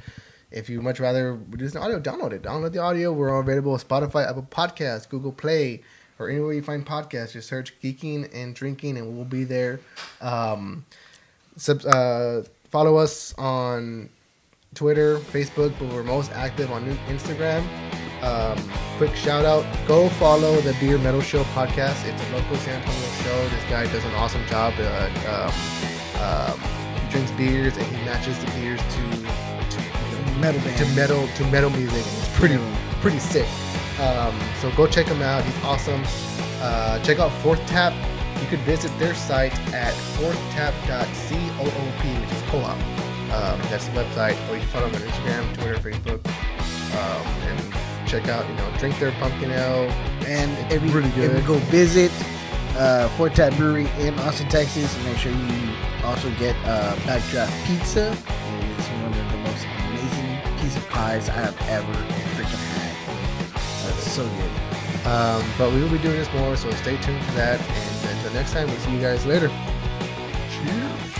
[SPEAKER 1] If you much rather reduce the audio, download it. Download the audio. We're all available on Spotify, Apple Podcasts, Google Play, or anywhere you find podcasts. Just search "Geekin and Drinkin" and we'll be there. Um, sub, uh, follow us on Twitter, Facebook, but we're most active on Instagram. Um, quick shout out go follow the Beer Metal Show podcast. It's a local San Antonio show. This guy does an awesome job. Uh, um, um, he drinks beers and he matches the beers to, to
[SPEAKER 2] Metal
[SPEAKER 1] to metal to metal music. And it's pretty pretty sick. Um, so go check him out. He's awesome. Uh, check out Fourth Tap. You could visit their site at fourthtap.coop, which is co-op. Um, that's the website. Or you can follow them on Instagram, Twitter, Facebook, um, and check out. You know, drink their pumpkin ale.
[SPEAKER 2] And if you,
[SPEAKER 1] really
[SPEAKER 2] if you go visit uh, Fourth Tap Brewery in Austin, Texas, make sure you also get uh, Backdraft Pizza. It is one of the most amazing piece of pies I have ever had.
[SPEAKER 1] Um, but we will be doing this more, so stay tuned for that. And until next time, we'll see you guys later. Cheers.